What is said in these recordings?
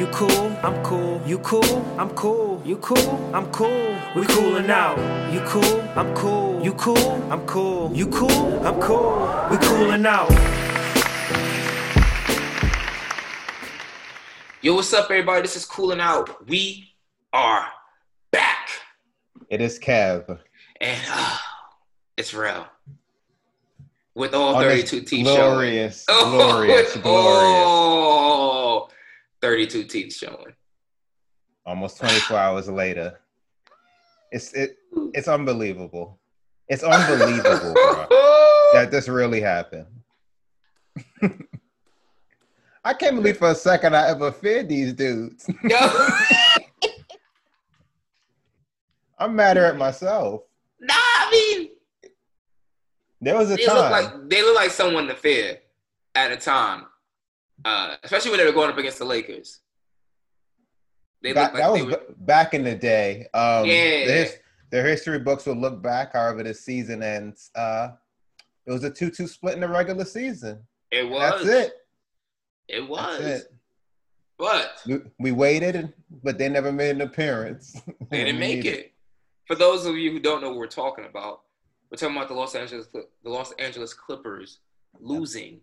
You cool, I'm cool. You cool, I'm cool. You cool, I'm cool. We coolin' out. You cool, I'm cool. You cool, I'm cool. You cool, I'm cool. We coolin' out. Yo, what's up, everybody? This is Cooling Out. We are back. It is Kev. And uh, it's real. With all On this 32 teeth glorious, showing. glorious, with glorious. all 32 teeth showing. Almost 24 hours later. It's it it's unbelievable. It's unbelievable, bro. That this really happened. I can't believe for a second I ever feared these dudes. I'm madder at myself. nah, I mean, There was a they look time. like they look like someone to fear at a time, uh, especially when they were going up against the Lakers. They Back- like that they was were. back in the day. Um, Yeah. their history books will look back, however, this season ends. Uh, it was a 2 2 split in the regular season. It was. That's it. It was. That's it. But We, we waited, but they never made an appearance. they didn't make it. For those of you who don't know what we're talking about, we're talking about the Los Angeles the Los Angeles Clippers losing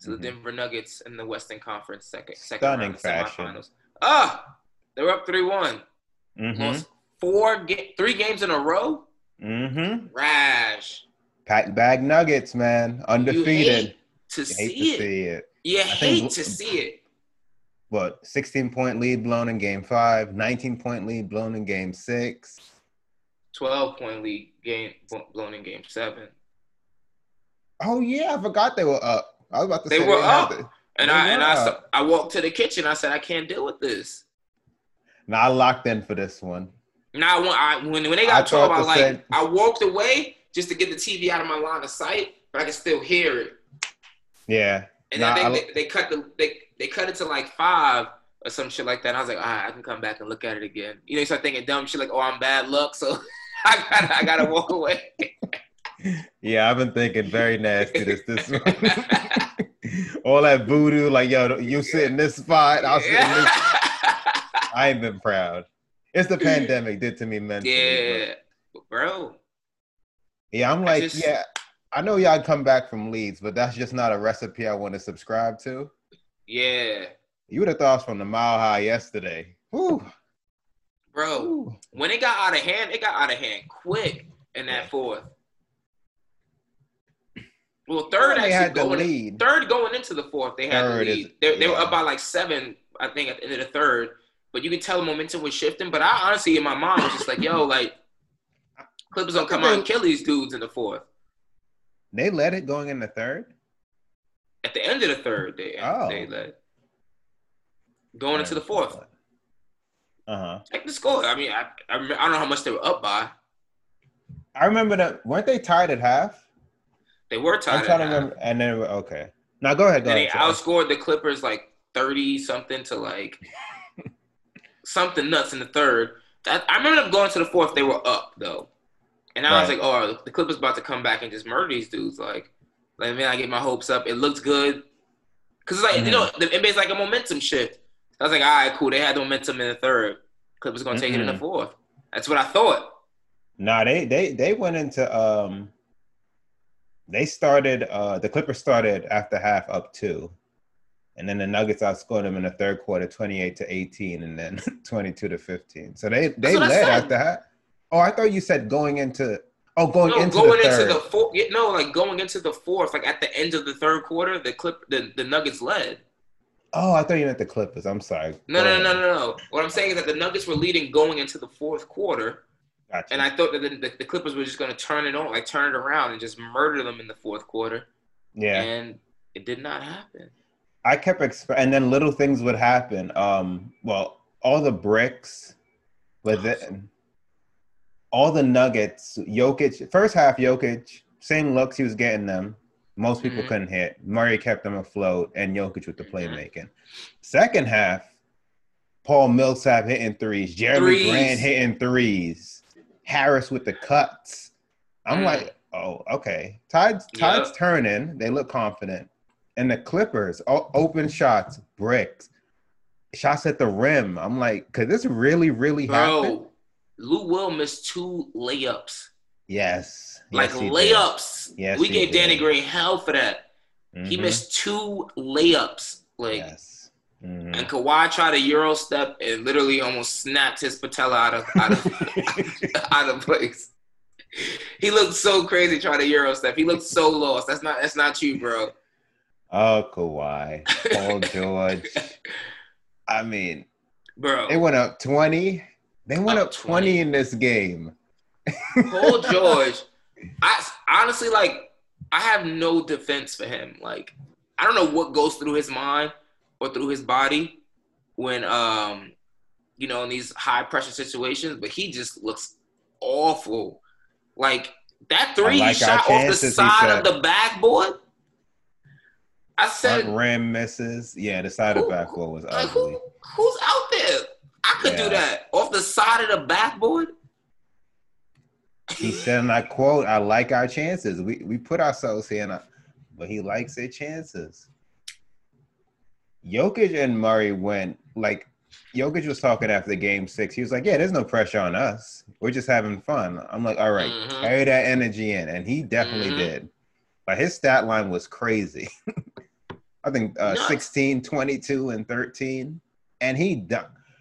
to the Mhm. Denver Nuggets in the Western Conference second second Stunning round of fashion. semifinals. Ah, they were up three one. Mhm. Lost four ga- three games in a row. Mm-hmm. Rash. Pack bag Nuggets, man, undefeated. to You see hate to it. see it. You I hate think- to see it. What? 16 point lead blown in game five, 19 point lead blown in game six. Twelve point lead game blown in game seven. Oh yeah, I forgot they were up. I was about to They say were had up. the- And I and I I walked to the kitchen. I said I can't deal with this. Now I locked in for this one. Now when I when when they got I like same- I walked away just to get the TV out of my line of sight, but I can still hear it. Yeah. And Nah, then I- they, they, they cut the they they cut it to like five or some shit like that. And I was like, all right, I can come back and look at it again. You know, you start thinking dumb shit like, oh, I'm bad luck, so I gotta I gotta walk away. Yeah, I've been thinking very nasty this this one. All that voodoo, like yo, you sit in this spot, I'll sit in this. I ain't been proud. It's the pandemic did to me mentally. yeah, but- bro. Yeah, I'm I like, just- yeah, I know y'all come back from Leeds, but that's just not a recipe I want to subscribe to. Yeah, You would have thought I was from the mile high yesterday. Whew. bro. Whew. When it got out of hand, it got out of hand quick in that fourth. Well, third actually had the going lead. third going into the fourth, they had Third the is- lead. They, they were up by like seven, I think, at the end of the third. But you could tell the momentum was shifting. But I honestly, in my mind, was just like, "Yo, like Clippers don't come out and kill these dudes in the fourth." They let it going in the third. At the end of the third, they Oh. they led. Going into the fourth, Uh huh. check the score. I mean, I, I I don't know how much they were up by. I remember that. Weren't they tied at half? They were tied. I'm trying to remember. And then okay. Now go ahead. Go they ahead. sorry. outscored the Clippers like thirty something to like something nuts in the third. I, I remember them going to the fourth. They were up though, and I was like, "Oh, the Clippers about to come back and just murder these dudes." Like, like man, I get my hopes up. It looks good because it's like you Mm-hmm. know the NBA's like a momentum shift. I was like, "All right, cool." They had the momentum in the third. Clippers gonna take it in the fourth. That's what I thought. Nah, they they they went into um. They started. Uh, the Clippers started after half up two, And then the Nuggets outscored them in the third quarter, 28 to 18, and then 22 to 15. So they they led after that. Oh, I thought you said going into oh going No, into going the third. into the fourth. No, like going into the fourth, like at the end of the third quarter, the clip, the, the Nuggets led. oh, I thought you meant the Clippers. I'm sorry. No, no, no, no, no. What I'm saying is that the Nuggets were leading going into the fourth quarter, Gotcha. and I thought that the, the, the Clippers were just going to turn it on, like turn it around, and just murder them in the fourth quarter. yeah. And it did not happen. I kept exp- and then little things would happen. Um, well, all the bricks, but then all the nuggets. Jokic first half, Jokic same looks he was getting them. Most people Mhm. couldn't hit. Murray kept them afloat, and Jokic with the Mm-hmm. playmaking. Second half, Paul Millsap hitting threes, Jerami Threes. Grant hitting threes, Harris with the cuts. I'm Mm. like, oh, okay. Tides, tides Yep. turning. They look confident. And the Clippers, o- open shots, bricks, shots at the rim. I'm like, could this really, really happen? Lou Will missed two layups. Yes. Like Yes, he did. layups. Yes, we he gave Danny did. Green hell for that. He Mhm. missed two layups. Like Yes. Mhm. and Kawhi tried a Euro step and literally almost snapped his patella out of out of out of place. He looked so crazy trying to Euro step. He looked so lost. That's not that's not you, bro. Oh, Kawhi, Paul George. I mean, Bro. they went up 20. They went Up up 20 20. in this game. Paul George, I honestly like. I have no defense for him. Like, I don't know what goes through his mind or through his body when, um, you know, in these high pressure situations. But he just looks awful. Like that three like he shot off the side of the backboard. I said, Front rim misses. Yeah, the side of Who- backboard was like, ugly. who, who's out there? I could Yeah. do that off the side of the backboard. He said, and I quote, I like our chances. We we put ourselves here, and I, but he likes their chances. Jokic and Murray went like Jokic was talking after the game six. He was like, Yeah, there's no pressure on us. We're just having fun. I'm like, All right, Mhm. carry that energy in. And he definitely Mhm. did. But his stat line was crazy. I think uh, Nuts. 16, 22, and 13. And he, do-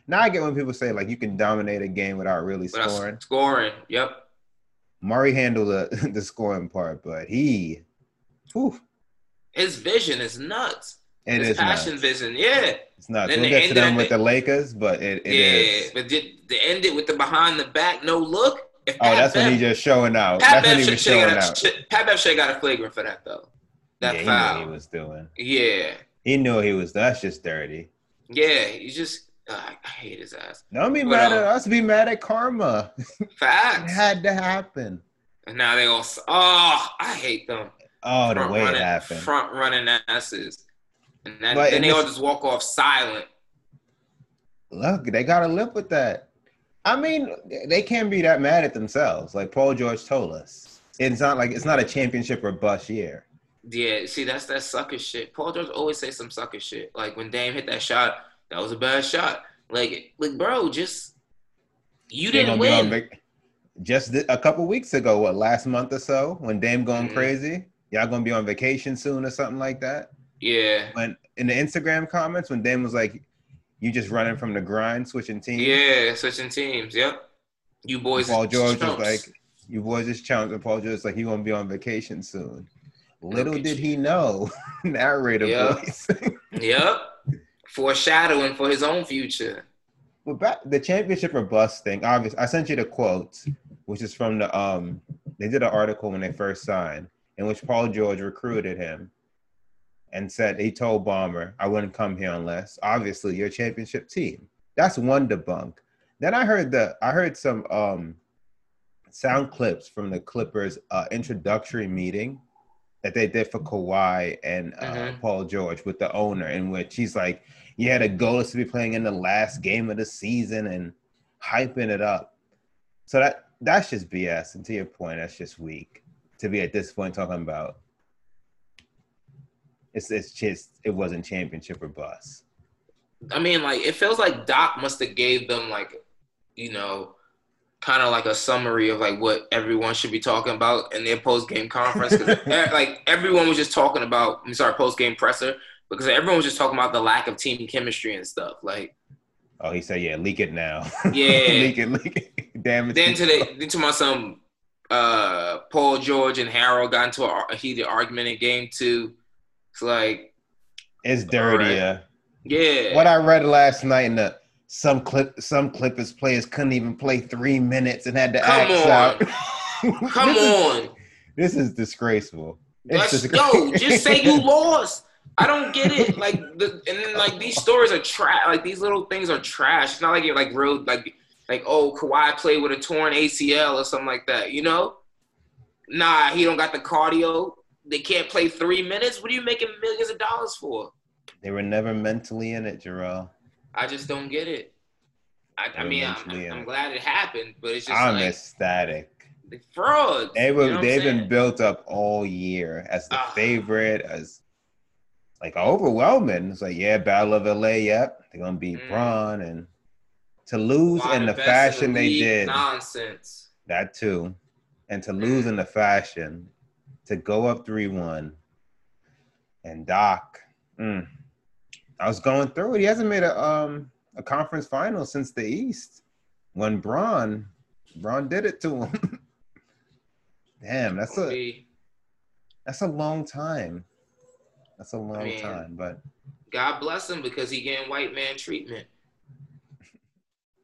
now I get when people say, like, you can dominate a game without really Without scoring. Scoring. Yep. Murray handled the, the scoring part, but he, whew, His vision is nuts. It His is passion vision, yeah. It's not. Then We'll get to them with the Lakers, but it, it yeah, is. but did they end it with the behind the back no look? If Oh, that's when he just showing out. Pat That's when he was showing got out. should- Pat Bev got a flagrant for that though. That yeah, he foul. knew what he was doing. yeah, He knew he was. That's just dirty. yeah. He just uh, I hate his ass. Don't be But, mad um, at us. Be mad at karma. it had to happen. and now they all. s- Oh, I hate them. Oh, the front way it happened. Front running asses. And then, But then they all just walk off silent. Look, they gotta live with that. I mean, they can't be that mad at themselves. Like Paul George told us, it's not like it's not a championship or bust year. Yeah, see, that's that sucker shit. Paul George always say some sucker shit. Like when Dame hit that shot, that was a bad shot. Like, like, bro, just you didn't win. vac- Just a couple weeks ago, what last month or so, when Dame going Mhm. crazy, y'all gonna be on vacation soon or something like that. Yeah, When in the Instagram comments, when Dan was like, "You just running from the grind, switching teams." yeah, switching teams. Yep, you boys. Paul George chumps. was like, "You boys just chumps," and Paul George was like, "He gonna be on vacation soon." Little did you. he know, narrator Yeah. voice. yep, foreshadowing for his own future. Well, back the championship or bust thing. Obviously, I sent you the quotes, which is from the um. They did an article when they first signed, in which Paul George recruited him, and said he told Ballmer, "I wouldn't come here unless obviously your championship team." That's one debunk. Then I heard the I heard some um sound clips from the Clippers uh, introductory meeting that they did for Kawhi and uh, Mhm. Paul George with the owner, in which he's like, "Yeah, the goal is to be playing in the last game of the season and hyping it up." So that that's just BS. And to your point, that's just weak to be at this point talking about. It's it's just it wasn't championship or bust. I mean, like it feels like Doc must have gave them like, you know, kind of like a summary of like what everyone should be talking about in their post game conference. like everyone was just talking about. I'm sorry, post game presser. because everyone was just talking about the lack of team chemistry and stuff. Like, Oh, he said, yeah, leak it now. Yeah. leak it, leak it. Damn it. then today, then to my some uh, Paul George and Harrell got into a, a heated argument in game two. It's like, It's dirtier. yeah, What I read last night in the some clip some Clippers players couldn't even play three minutes and had to Come act on. out. come this on. Is, this is disgraceful. It's Let's go. Just say you lost. I don't get it. Like the and then like these stories are trash. Like these little things are trash. It's not like you're like real like like oh Kawhi played with a torn ACL or something like that. You know? Nah, he don't got the cardio. They can't play three minutes. What are you making millions of dollars for? They were never mentally in it, Jarrell. I just don't get it. I, I mean, I'm, I'm glad it happened, but it's just I'm like ecstatic. the frauds. They were, you know they've been built up all year as the Ah. favorite, as like overwhelming. It's like, yeah, Battle of LA, yep. They're gonna beat Mm. Bron and to lose in the fashion they did. Nonsense. That too. And to lose in the fashion, to go up 3 1. And Doc, mm, I was going through it. He hasn't made a um a conference final since the East. When Bron, Bron did it to him. Damn, that's a that's a long time. That's a long mean, time. But God bless him because he getting white man treatment.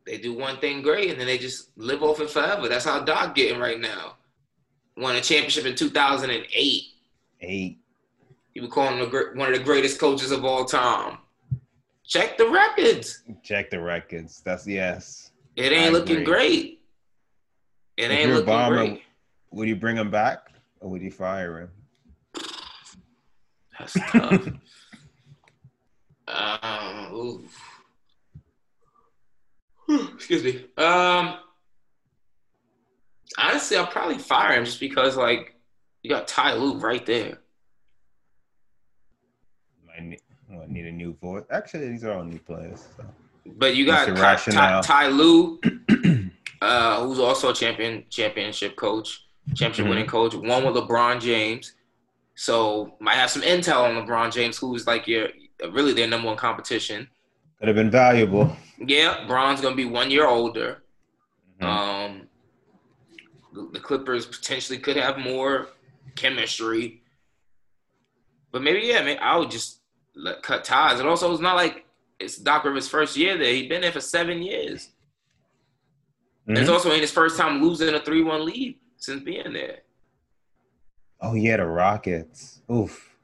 They do one thing great and then they just live off it forever. That's how Doc getting right now. Won a championship in 2008. eight. People call him one of the greatest coaches of all time. Check the records. Check the records. That's yes. It ain't I looking agree. great. It If ain't looking Obama, great. Would you bring him back or would you fire him? That's tough. um, Excuse me. Um, honestly, I'll probably fire him just because, like, you got Ty Lue right there. I need, what, need a new voice. Actually, these are all new players. So. But you got. Ty, Ty, Ty Lue, uh, who's also a champion championship coach, championship Mhm. winning coach. One with LeBron James, so might have some intel on LeBron James, who's like your really their number one competition. Could have been valuable. Yeah, Bron's gonna be one year older. Mhm. Um, the, Clippers potentially could have more chemistry, but maybe yeah, man, I would just let, cut ties. And also, it's not like it's Doc Rivers' first year there. He's been there for seven years. Mhm. It's also ain't his first time losing a three-one lead since being there. Oh yeah, the Rockets. Oof.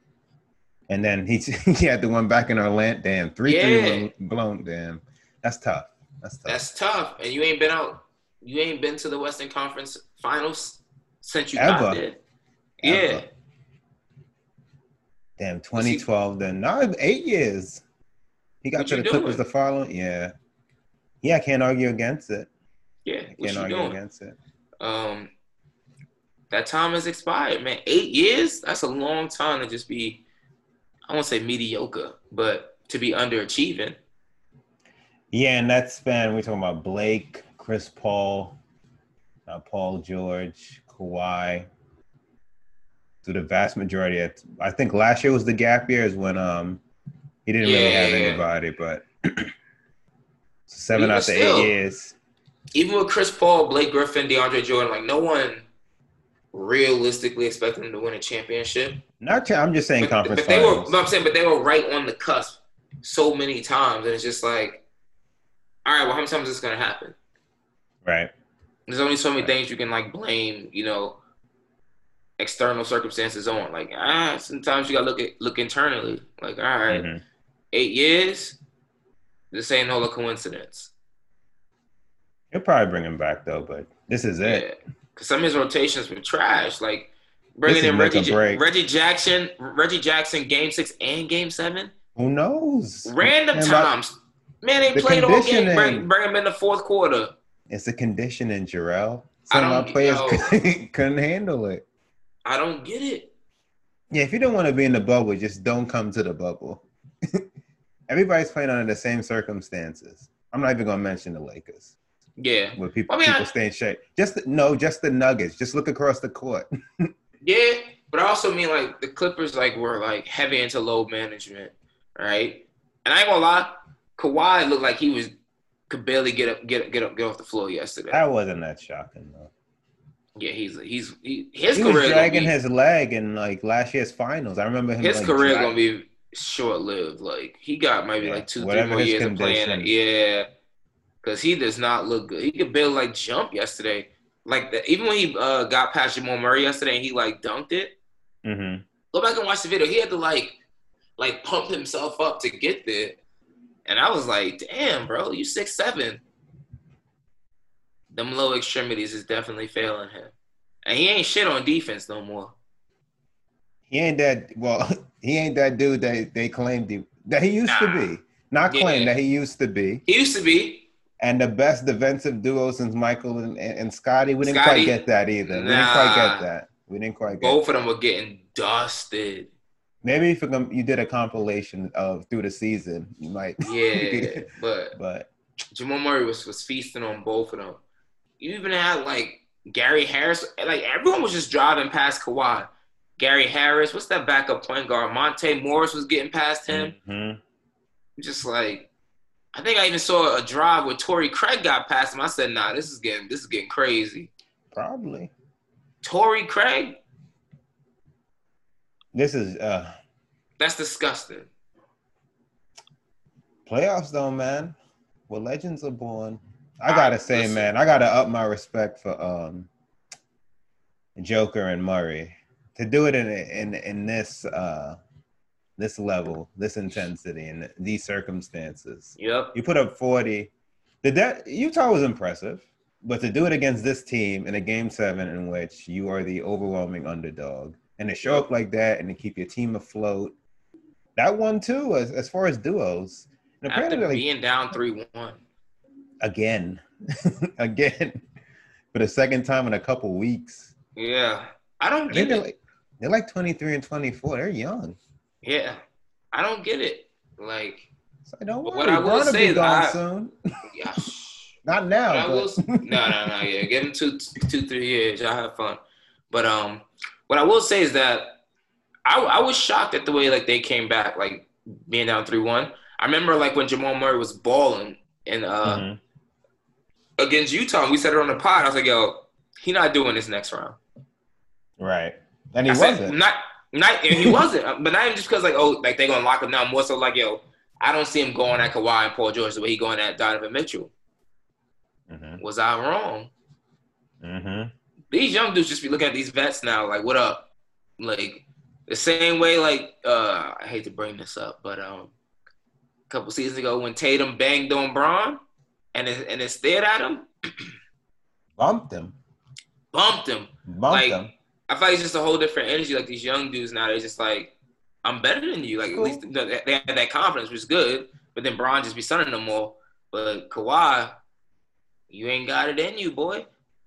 And then he he had the one back in Orlando. Damn, three Yeah. three blown. Damn, that's tough. That's tough. That's tough, and you ain't been out. You ain't been to the Western Conference Finals since you Ever. got there. Yeah. Ever. Damn, 2012. Then no, eight years. He got What to the Clippers the following. Yeah, yeah. I can't argue against it. Yeah, I can't argue doing? against it. Um, that time has expired, man. Eight years? That's a long time to just be, I won't say mediocre, but to be underachieving. Yeah, in that span, we're talking about Blake, Chris Paul, uh, Paul George, Kawhi. So the vast majority, of, I think last year was the gap year, is when um he didn't really have Yeah. anybody, but seven out of still. eight years. Even with Chris Paul, Blake Griffin, DeAndre Jordan, like no one realistically expected them to win a championship. Not, I'm just saying But, conference but they were, finals. no, I'm saying, but they were right on the cusp so many times, and it's just like, all right, well, how many times is this gonna happen? right. There's only so many things you can like blame, you know, external circumstances on. Like, ah, sometimes you gotta look at look internally. Like, all right, Mhm. eight years, this ain't all a coincidence. He'll probably bring him back though, but this is it. Yeah, because some of his rotations were trash. Like bringing in Reggie break. Reggie Jackson, Reggie Jackson, game six and game seven, Who knows? random Man, times. Man, they the played all game. Bring, bring him in the fourth quarter. It's the conditioning, Jarrell. I Some of our players couldn't, couldn't handle it. I don't get it. Yeah, if you don't want to be in the bubble, just don't come to the bubble. Everybody's playing under the same circumstances. I'm not even gonna mention the Lakers, Yeah, where people I mean, people I- stay in shape. Just the, no, just the Nuggets. Just look across the court. Yeah, but I also mean like the Clippers like were like heavy into load management. right? And I ain't gonna lie, Kawhi looked like he was could barely get up, get up, get up, get off the floor yesterday. That wasn't that shocking though. Yeah, he's he's he, his He career was dragging be, his leg in like last year's finals. I remember him. his like, career drag- gonna be short lived. Like he got maybe Yeah, like two, three more years of playing. Yeah, because he does not look good. He could barely like jump yesterday. Like the, even when he uh, got past Jamal Murray yesterday and he like dunked it. Mhm. Go back and watch the video. He had to like like pump himself up to get there. And I was like, damn, bro, you six seven. Them low extremities is definitely failing him. And he ain't shit on defense no more. He ain't that well. He ain't that dude that they claimed he, that he used to be. Not Yeah. that he used to be. He used to be. And the best defensive duo since Michael and, and, and Scotty. We didn't Scotty? quite get that either. Nah. We didn't quite get that. We didn't quite get. Both of them were getting dusted. Maybe if you did a compilation of through the season, you might. Yeah. but but Jamal Murray was, was feasting on both of them. You even had like Gary Harris. Like everyone was just driving past Kawhi. Gary Harris, what's that backup point guard? Monte Morris was getting past him. Mhm. Just like I think I even saw a drive where Torrey Craig got past him. I said, nah, this is getting this is getting crazy. probably Torrey Craig? This is uh That's disgusting. playoffs though, man. Where legends are born. I gotta say, listen. man, I gotta up my respect for um Joker and Murray to do it in in in this uh this level, this intensity, and these circumstances. Yep. You put up forty. Did that Utah was impressive, but to do it against this team in a game seven in which you are the overwhelming underdog, and to show up like that and to keep your team afloat, that one too, as as far as duos. And After apparently, like, being down three one. again, again, for the second time in a couple weeks. Yeah. I don't get they're it. like they're like twenty three and twenty four. They're young. Yeah. I don't get it. Like So don't But worry, what I will say be gone I- soon. yeah. Not But now. I will, no, no, no. Yeah, give him two, two, three years. Y'all have fun. But um, what I will say is that I, I was shocked at the way like they came back, like being down three one. I remember like when Jamal Murray was balling and uh Mhm. against Utah, we said it on the pod. I was like, yo, he not doing this next round. Right, and he I wasn't. not, not, and he wasn't. But not even just because like, oh, like they gonna lock him down. More so like, yo, I don't see him going at Kawhi and Paul George the way he going at Donovan Mitchell. Mhm. Was I wrong? Mhm. These young dudes just be looking at these vets now, like, what up? Like the same way, like, uh, I hate to bring this up, but um, a couple seasons ago when Tatum banged on Bron and it, and it stared at him, Bumped him. bumped him. Bumped Like, him. I feel like it's just a whole different energy. Like these young dudes now, they're just like, I'm better than you. Like at least they had that confidence, which is good. But then Bron just be sunning them more. But Kawhi, you ain't got it in you, boy.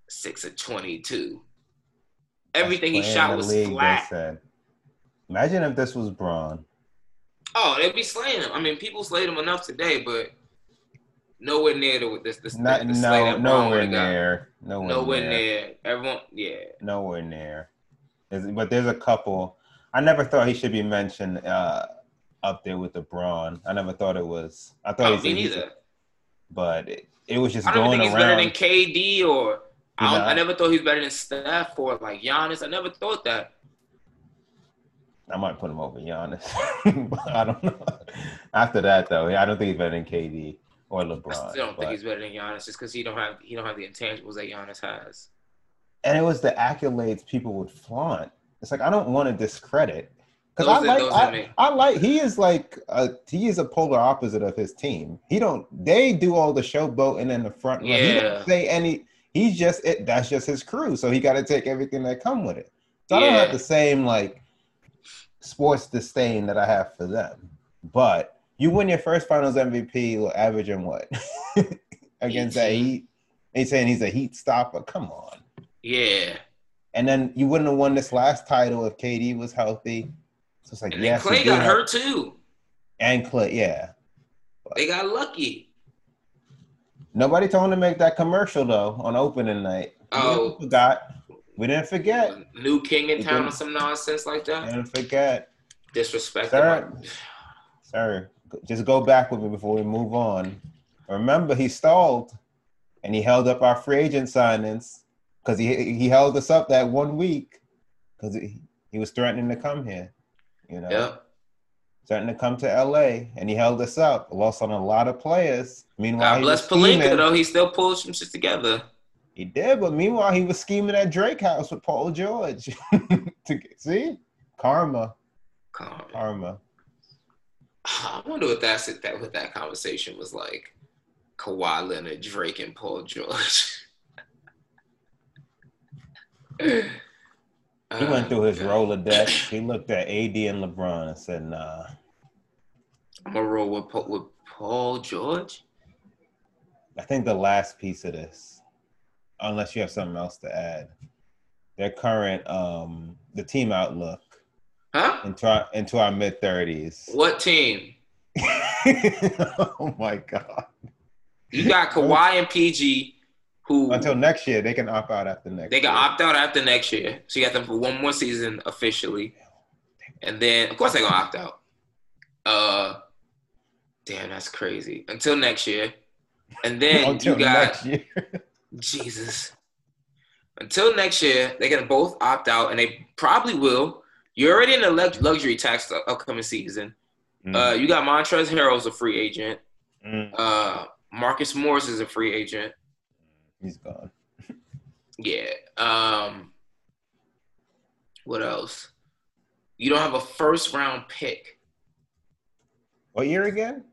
Six of twenty-two. Everything he shot was league, flat. Imagine if this was Bron. Oh, they'd be slaying him. I mean, people slayed him enough today, but nowhere near the this this Not, the, no, nowhere near. Nowhere, Nowhere near. near. Everyone, yeah. Nowhere near. But there's a couple. I never thought he should be mentioned uh, up there with the Bron. I never thought it was. I thought Oh, he's, me neither. but it, it was just I don't going think he's better than KD or I, don't. I never thought he was better than Steph or like Giannis. I never thought that. I might put him over Giannis. But I don't know. After that, though, I don't think he's better than KD or LeBron. I still don't but- think he's better than Giannis just because he don't have he don't have the intangibles that Giannis has. and it was the accolades people would flaunt. It's like I don't want to discredit because I like I. I like he is like a, he is a polar opposite of his team. He don't they do all the showboating in the front. line. He Yeah. don't say any. He's just it. That's just his crew. So he got to take everything that come with it. So I don't have the same like sports disdain that I have for them. But you win your first Finals MVP, averaging what against that Heat? He's saying he's a Heat stopper. Come on. Yeah. And then you wouldn't have won this last title if KD was healthy. So it's like, then Clay got hurt too. And Clay, yeah. They got lucky. Nobody told him to make that commercial though on opening night. We Oh. didn't forgot. We didn't forget. New king in He town or some nonsense like We that. didn't forget. Disrespect. Sir, Sir, just go back with me before we move on. Remember, he stalled and he held up our free agent signings because he he held us up that one week because he, he was threatening to come here. You know, Yep. Threatening to come to LA and he held us up. Lost on a lot of players. Meanwhile, God bless scheming. Pelinka though. He still pulls some shit together. He did, but meanwhile, he was scheming at Drake House with Paul George. to see, karma, on. karma. I wonder what that's that what that conversation was like. Kawhi Leonard, Drake, and Paul George. He Uh, went through his Rolodex. He looked at AD and LeBron and said, "Nah." I'm gonna roll with Paul, with Paul George. I think the last piece of this, unless you have something else to add, their current um the team outlook Huh? into our into our mid thirties. What team? oh my god! You got Kawhi and PG, who Until next year, they can opt out after next. they can year. opt out after next year. So you got them for one more season officially, and then of course they're gonna opt out. Uh, damn, that's crazy. Until next year, and then Until you got. Jesus. Until next year, they're gonna both opt out, and they probably will. You're already in the lux- luxury tax the upcoming season. Uh, you got Montrezl Harrell's a free agent. Mm, Uh, Marcus Morris is a free agent. He's gone. Yeah. Um, what else? You don't have a first round pick. What year again?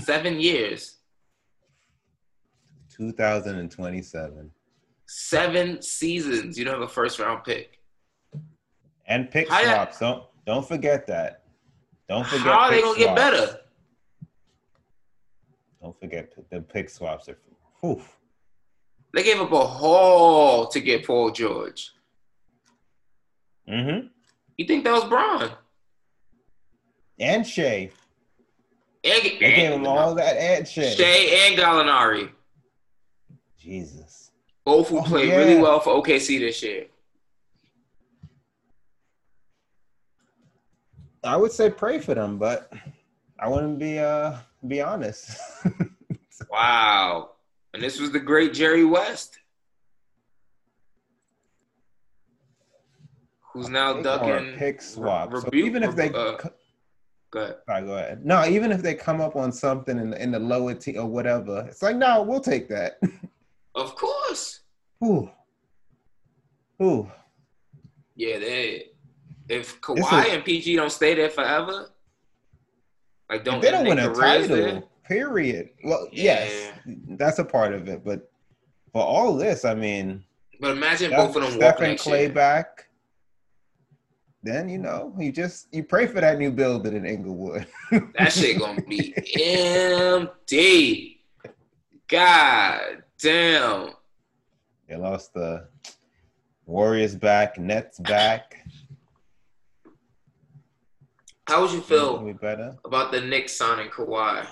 Seven years. 2027. Seven seasons. You don't have a first round pick. And pick How swaps. Don't don't forget that. Don't forget. How are they gonna get better? Don't forget the pick swaps are. Whew. They gave up a haul to get Paul George. Mm-hmm. You think that was Braun? And Shai. And, They gave him all that and Shai. Shai and Gallinari, Jesus. both who Oh, played yeah. really well for OKC this year. I would say pray for them, but I wouldn't be uh be honest. Wow. And this was the great Jerry West, who's now ducking pick swaps. So even if they uh, Go ahead. Right, go ahead. No, even if they come up on something in the, in the lower T or whatever, it's like, no, we'll take that. Of course. Ooh. Ooh. Yeah, they. If Kawhi a- and PG don't stay there forever, like don't they don't win a title, there, period. Well, Yeah. yes, that's a part of it. But for all this, I mean, But imagine both of them Steph walking and Clay year. back. Then you know you just you pray for that new building in Inglewood. That shit gonna be empty. God damn. They lost the Warriors back, Nets back. How would you feel about the Knicks signing Kawhi?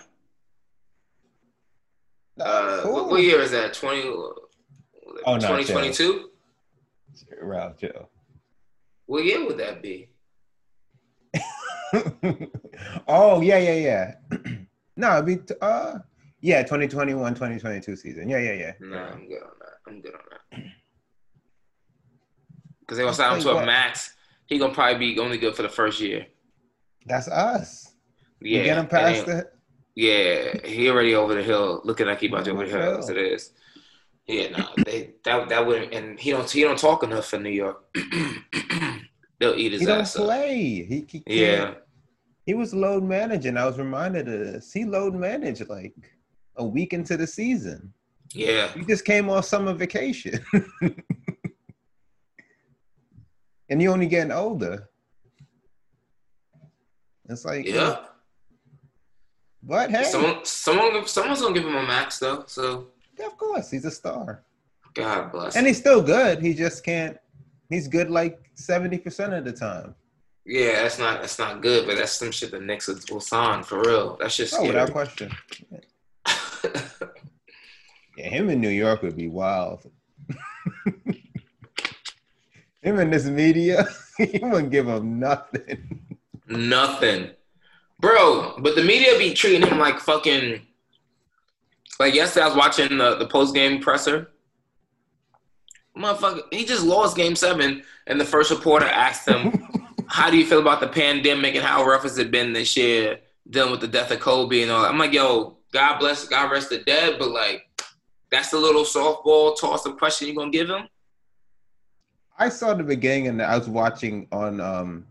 Uh, cool. what, what year is that? 20, Oh, no, 2022? Ralph Joe. What year would that be? oh yeah, yeah, yeah. no, it'd be t- uh yeah, 2021, 2022 season. Yeah, yeah, yeah. No, I'm good on that. I'm good on that. Because they gonna sign him to a what. max. He gonna probably be only good for the first year. That's us. Yeah, We get him past it. Yeah, he already over the hill, looking like he about to over the hill as it is. Yeah, no, they that that wouldn't, and he don't he don't talk enough for New York. They'll eat his He don't ass up. He, he Yeah, He was load managing. I was reminded of this. He load managed like a week into the season. yeah, He just came off summer vacation. and you're only getting older. It's like, yeah. But hey, Someone, someone, someone's gonna give him a max though. So yeah, of course, he's a star. God bless. And he's still good. He just can't, he's good like 70% of the time. Yeah, that's not that's not good, but that's some shit the Knicks will, will sign for real. That's just Oh, scary. without question. Yeah, him in New York would be wild. him in this media, he wouldn't give him nothing. Nothing. Bro, but the media be treating him like fucking. Like yesterday, I was watching the, the post game presser. Motherfucker, he just lost game seven, and the first reporter asked him, How do you feel about the pandemic and how rough has it been this year dealing with the death of Kobe and all that? I'm like, Yo, God bless, God rest the dead, but like, that's the little softball toss of question you're gonna give him? I saw the beginning and I was watching on um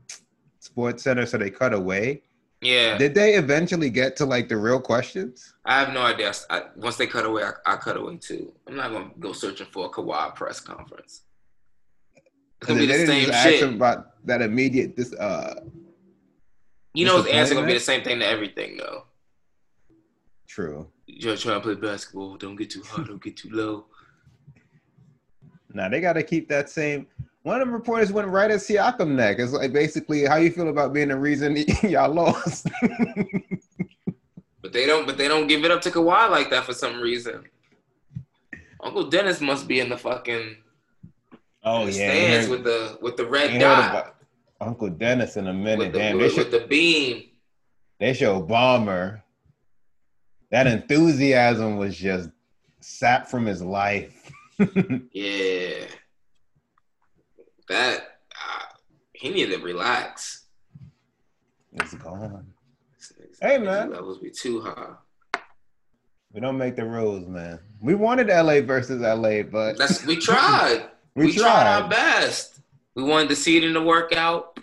Sports Center, so they cut away. Yeah. Did they eventually get to like the real questions? I have no idea. I, once they cut away, I, I, cut away too. I'm not gonna go searching for a Kawhi press conference. It's gonna be the same shit. about that immediate this uh. You know, his answer gonna be the same thing to everything though. True. You're trying to play basketball. Don't get too high. Don't get too low. Now they got to keep that same. One of the reporters went right at Siakam neck. It's like basically how you feel about being the reason y'all lost. but they don't. But they don't give it up to Kawhi like that for some reason. Uncle Dennis must be in the fucking. Oh the yeah, stands with the with the red dot. Uncle Dennis in a minute. The, Damn, with, they should, with the beam. They show Ballmer. That enthusiasm was just sapped from his life. yeah that uh, he needed to relax. It's gone. Hey man, levels be too high. We don't make the rules, man. We wanted LA versus LA, but that's we tried. we, we tried. tried our best. We wanted to see it in the workout.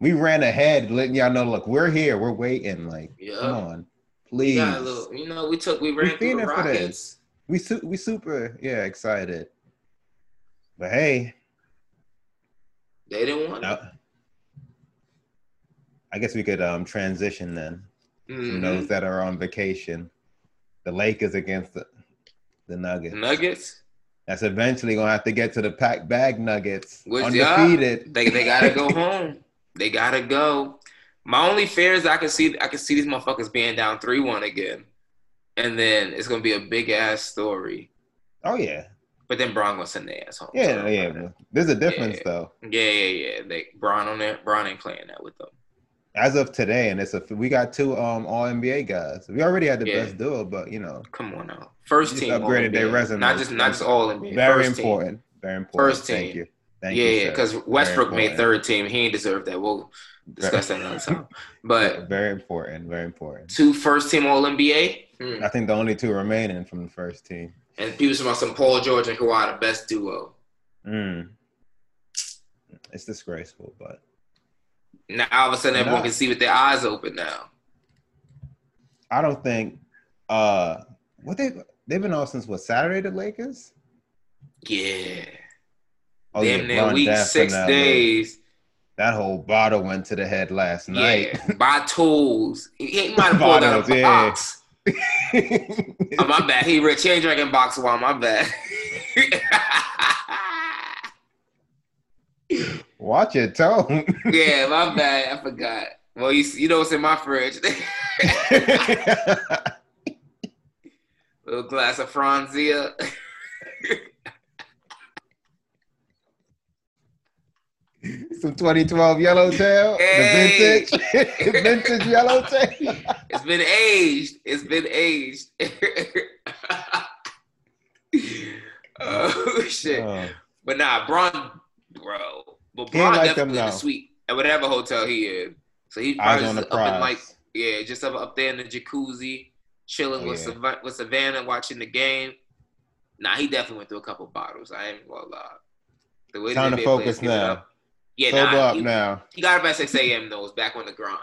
We ran ahead, letting y'all know, look, we're here, we're waiting. Like, yeah. come on, please. Little, you know, we took, we ran we through the Rockets. We su- we super, yeah, excited. But hey, they didn't want it. I guess we could um, transition then mm-hmm. from those that are on vacation. The Lakers against the, the Nuggets. Nuggets? That's eventually gonna have to get to the pack bag Nuggets. Which, undefeated. They they gotta go home. They gotta go. My only fear is I can see I can see these motherfuckers being down three one again, and then it's gonna be a big ass story. Oh yeah, but then Bron gonna send their ass home. Yeah, so yeah. There's a difference yeah. though. Yeah, yeah, yeah. They Bron on there. Bron ain't playing that with them. As of today, and it's a we got two um all NBA guys. We already had the yeah. best duo, but you know. Come on now. First team upgraded their resume. Not just not just all NBA. Very First important. Team. Very important. First team. Thank you. Thank yeah, you, yeah, because Westbrook made third team. He ain't deserve that. We'll discuss that another time. But very important. Very important. Two first team All NBA. Hmm. I think the only two remaining from the first team. And people talking about some Paul George and Kawhi, the best duo. Mm. It's disgraceful, but now all of a sudden everyone can see with their eyes open now. I don't think uh what they they've been off since what Saturday the Lakers? Yeah. Oh, Damn near week six days. That whole bottle went to the head last night. Yeah, tools. He might have pulled out a yeah. Oh, my bad. He rich. He ain't drinking box wine. My bad. Watch your tone. yeah, my bad. I forgot. Well, you you know what's in my fridge? Little glass of Franzia. Some 2012 Yellowtail. Hey. The vintage, vintage Yellowtail. It's been aged. It's been aged. oh shit! Uh, but nah, Bron, bro. But Bron like definitely in the suite at whatever hotel he is. So he probably just up prize. in like yeah, just up, up there in the jacuzzi, chilling oh, with yeah. Sav- with Savannah, watching the game. Nah, he definitely went through a couple bottles. I ain't gonna lie. The way Time to focus now. Yeah, Sober nah, up he, now. He got up at 6 a.m. though. Was back on the grind.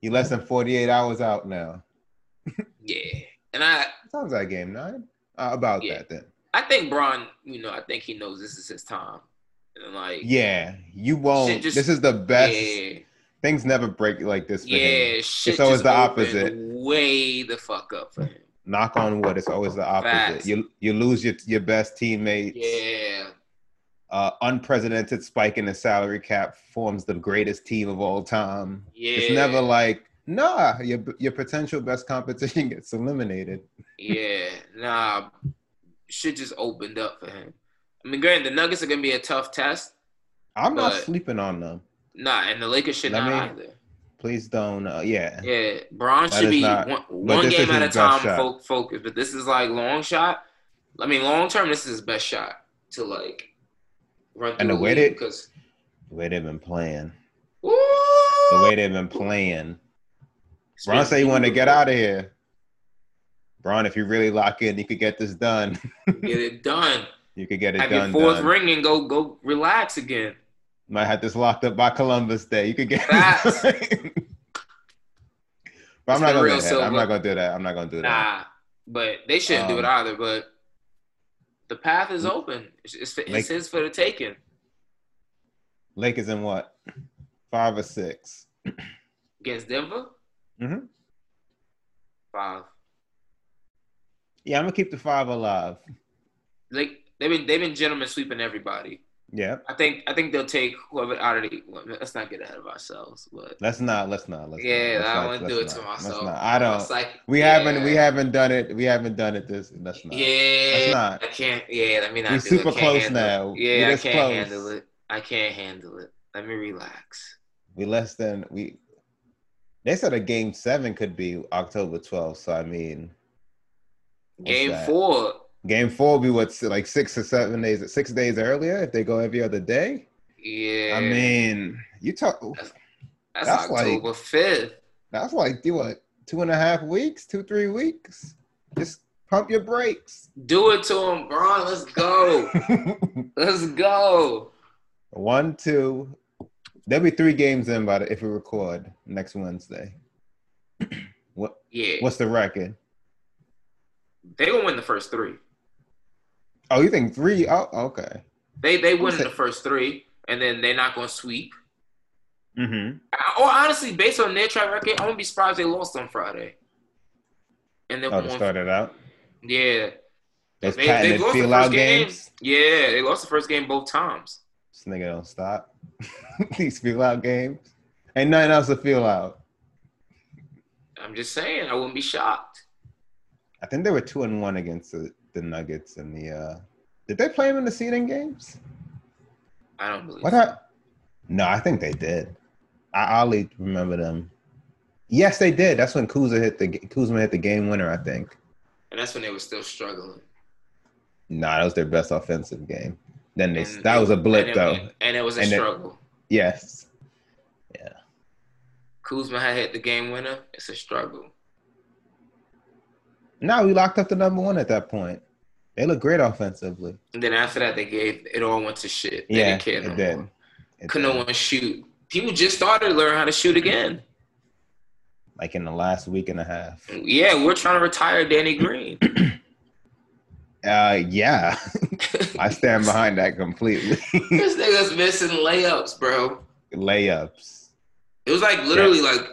You less than 48 hours out now. yeah, and I sounds like game nine. Uh, about yeah. that then. I think Bron, you know, I think he knows this is his time. And like, yeah, you won't. Just, this is the best. Yeah. Things never break like this. yeah, him. shit. It's always the opposite. Way the fuck up for him. Knock on wood. It's always the opposite. Facts. You you lose your your best teammates. Yeah uh, unprecedented spike in the salary cap forms the greatest team of all time. Yeah. It's never like, nah, your your potential best competition gets eliminated. yeah, nah, shit just opened up for him. I mean, granted, the Nuggets are gonna be a tough test. I'm not sleeping on them. Nah, and the Lakers should Let not me, either. Please don't. Uh, yeah. Yeah, Bron That should be not- one, one game at a time fo- focus. But this is like long shot. I mean, long term, this is his best shot to like run through And the way they- because The way they've been playing. Woo! The way they've been playing. Bron been said he wanted to get out of here. Bron, if you really lock in, you could get this done. Get it done. you could get it Have your done. fourth done. ring and go go relax again. Might have this locked up by Columbus Day. You could get Facts. this. But I'm not gonna do that. I'm not gonna do that. I'm not gonna do that. Nah, but they shouldn't do it Um, either. But the path is open. It's, it's, it's his for the taking. Lakers in what? Five or six. Against Denver? Mm-hmm. Five. Yeah, I'm gonna keep the five alive. Like they've been they've been gentlemen sweeping everybody. Yeah. I think I think they'll take whoever out of the. let's not get ahead of ourselves, but Let's not. Let's not. Let's yeah, not, let's I not, don't want to do it let's to myself. not. I don't. It's like we yeah, haven't. We haven't done it. We haven't done it. This. Let's not. Yeah, Let's not. I can't. Yeah, let me not. We're do super close now. It. Yeah, I can't close. handle it. I can't handle it. Let me relax. We less than we. They said a game seven could be October 12th. So I mean, Game four. Game four will be what's like six or seven days, six days earlier if they go every other day. Yeah, I mean, you talk. that's, that's like- October fifth. That's like do what two and a half weeks, two three weeks. Just pump your brakes. Do it to him, Bron. Let's go. Let's go. One, two. There'll be three games in by the, if we record next Wednesday. what Yeah, what's the record? they gonna win the first three. Oh, you think three? Oh, okay. They they win the first three, and then they're not gonna sweep. Mm-hmm. Or honestly, based on their track record, I wouldn't be surprised they lost on Friday. And then Oh, to start it out. yeah, Those they, they lost the feel out first game. games. Yeah, they lost the first game both times. This nigga don't stop. These feel out games. Ain't nothing else to feel out. I'm just saying, I wouldn't be shocked. I think they were two and one against the, the Nuggets and the. uh Did they play him in the seeding games? I don't believe. What? so. I, no, I think they did. I only remember them. Yes, they did. That's when Kuzma hit the Kuzma hit the game winner. I think. And that's when they were still struggling. Nah, that was their best offensive game. Then they And that it- was a blip and it- though. and it was a And it- struggle. yes. Yeah. Kuzma had hit the game winner. It's a struggle. No, we locked up the number one at that point. They look great offensively. And then after that, they gave it all went to shit. They yeah, didn't care it no did. more. It Could no did. one shoot? People just started to learn how to shoot again. Like in the last week and a half. Yeah, we're trying to retire Danny Green. Uh, yeah, I stand behind that completely. this nigga's missing layups, bro. Layups. It was like literally like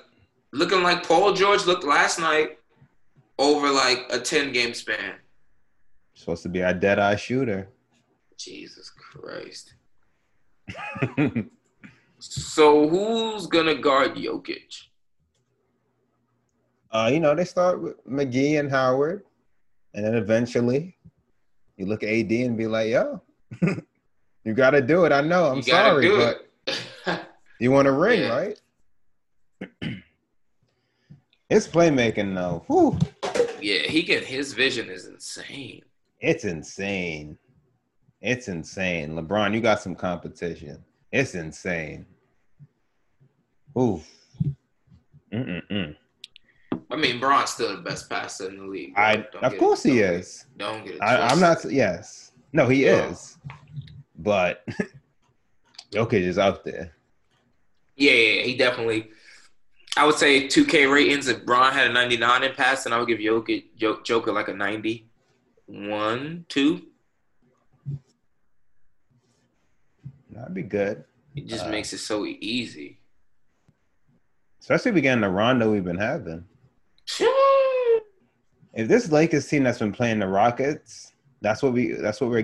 looking like Paul George looked last night over like a 10 game span. Supposed to be our dead eye shooter. Jesus Christ. So who's gonna guard Jokic? Uh, you know, they start with McGee and Howard, and then eventually you look at AD and be like, yo, you got to do it. I know. I'm sorry, but you want to ring, Yeah. right? it's playmaking, though. Whew. yeah, he can. His vision is insane. It's insane. It's insane. LeBron, you got some competition. It's insane. Ooh. Mm-mm-mm. I mean, Bron's still the best passer in the league. bro. I, Don't of get course it- he get- is. Don't get it. I, I'm not. Yes. No, he Yeah. is. But Jokic is out there. Yeah, yeah, he definitely. I would say 2K ratings. If Bron had a 99 in passing, I would give Jokic, Jo- Joker like a 91, two. That'd be good. It just Uh, makes it so easy. Especially if we get in the rondo we've been having. If this Lakers team that's been playing the Rockets, that's what we. That's what we're.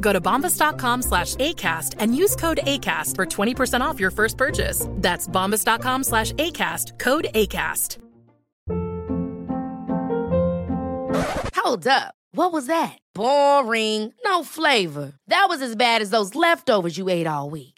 Go to bombas.com slash ACAST and use code ACAST for 20% off your first purchase. That's bombas.com slash ACAST, code ACAST. Hold up. What was that? Boring. No flavor. That was as bad as those leftovers you ate all week.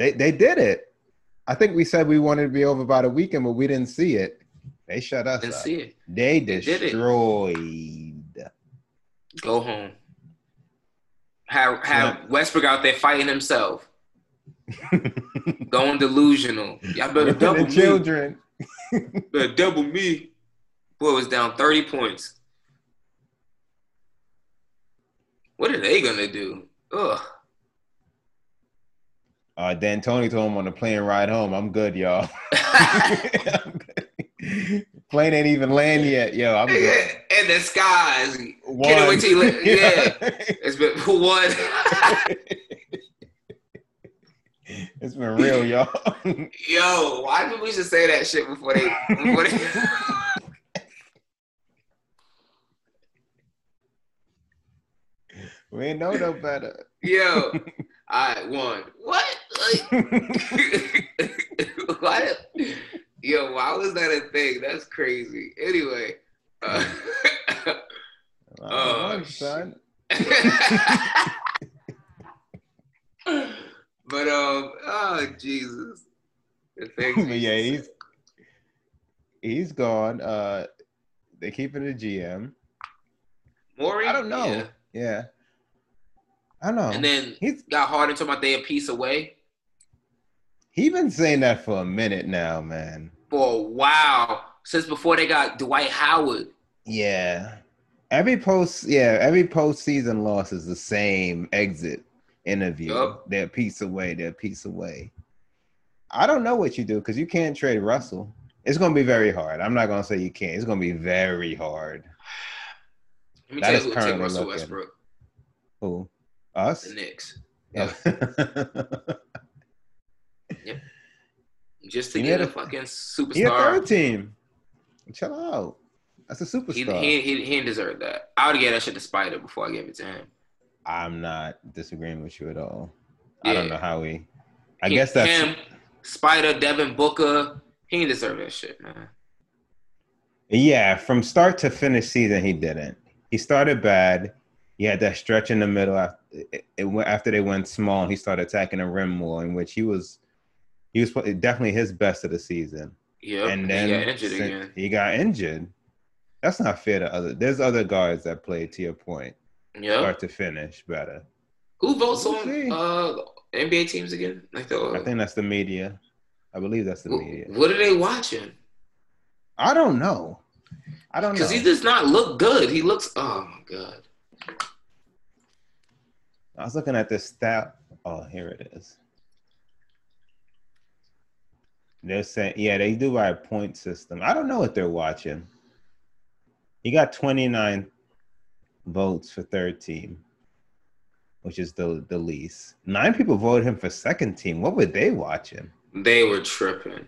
they they did it. I think we said we wanted to be over by the weekend, but we didn't see it. They shut us Didn't up. see it. They They destroyed. Go home. Have have Westbrook out there fighting himself. Going delusional. Y'all better double me. children. Better double me. Boy was down 30 points. What are they gonna do? Ugh. Uh, then Tony told him on the plane ride home, I'm good, y'all. I'm good. Plane ain't even land yet, yo. I'm good. In the skies. Can't wait till you li- yeah. It's been one. It's been real, y'all. Yo, why did we just say that shit before they before they we ain't know no better. Yo, I won. What? Like, why? Yo, why was that a thing? That's crazy. Anyway, uh, Oh, son. but um, oh Jesus, yeah, he's he's gone. Uh, they keep keeping the GM. Morey. I don't know. Yeah. Yeah, I know. And then he's got Harden talking about they a piece away he been saying that for a minute now, man. for a while since before they got Dwight Howard. Yeah. Every post, yeah, every postseason loss is the same exit interview. Yup. They're a piece away. They're a piece away. I don't know what you do because you can't trade Russell. It's going to be very hard. I'm not going to say you can't. It's going to be very hard. Let me That tell you who take currently Russell looking. Westbrook. Who? Us? The Knicks. Yeah. Just to He get a a- fucking he a superstar. third team. Chill out. That's a He, superstar. he, he, he didn't deserve that. I would gave that shit to Spider before I gave it to him. I'm not disagreeing with you at all. I don't know how we. I He- guess that's him, Spider, Devin Booker. He didn't deserve that shit, man. Yeah, from start to finish season, he didn't. He started bad. He had that stretch in the middle after, it, it after they went small. And he started attacking the rim more, in which he was he was definitely his best of the season. Yep. and then he got injured again. he got injured. That's not fair to other. There's other guards that play to your point, Yep. start to finish better. Who votes on uh, NBA teams again? Like the, I think that's the media. I believe that's the media. what are they watching? I don't know. I don't know. Because he does not look good. He looks. Oh my god. I was looking at this stat. Oh, here it is. They're saying, yeah, they do by a point system. I don't know what they're watching. He got 29 votes for third team, which is the the least. Nine people voted him for second team. What were they watching? They were tripping.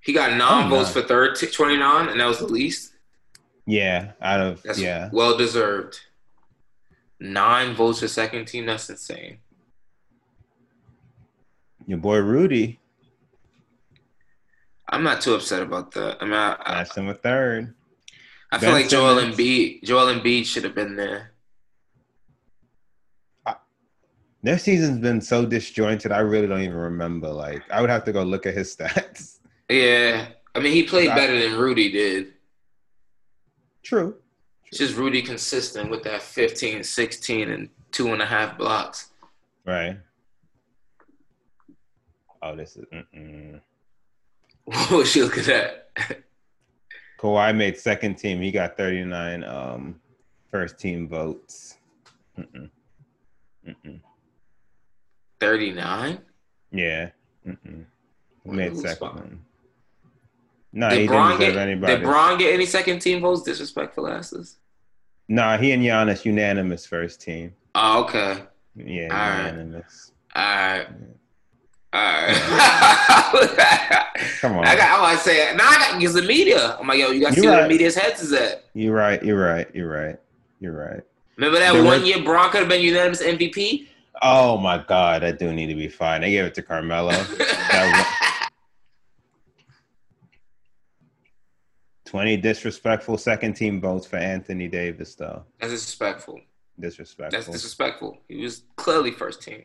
He got nine votes for third, t- 29, and that was the least. Yeah, out of That's yeah. well deserved. Nine votes for second team. That's insane. Your boy Rudy I'm not too upset about that. I mean, I, I, matched him a third. I feel like Joel. Embiid, Joel Embiid should have been there. Their season's been so disjointed. I really don't even remember. Like, I would have to go look at his stats. Yeah, I mean, he played better than Rudy did. True. Just Rudy consistent with that 15, 16, and two and a half blocks. Right. Oh, this is. Mm-mm. What was you looking at? Kawhi made second team. He got 39 um, first team votes. Mm-mm. Mm-mm. 39? Yeah. Mm-mm. He made second. No, he Did didn't Bron, deserve get, anybody. did Bron get any second team votes? Disrespectful asses. Nah, he and Giannis unanimous first team. Oh, okay. Yeah, All right. unanimous. All right. All right. Come on. I got. I want to say. Now I got because the media. I'm like, yo, you got to You see where the media's heads is at. You're right. You're right. You're right. You're right. Remember that There one was- year Bron could have been unanimous MVP? Oh my God, that do need to be fine. They gave it to Carmelo. That wa- Twenty disrespectful second team votes for Anthony Davis, though. That's disrespectful. Disrespectful. That's disrespectful. He was clearly first team.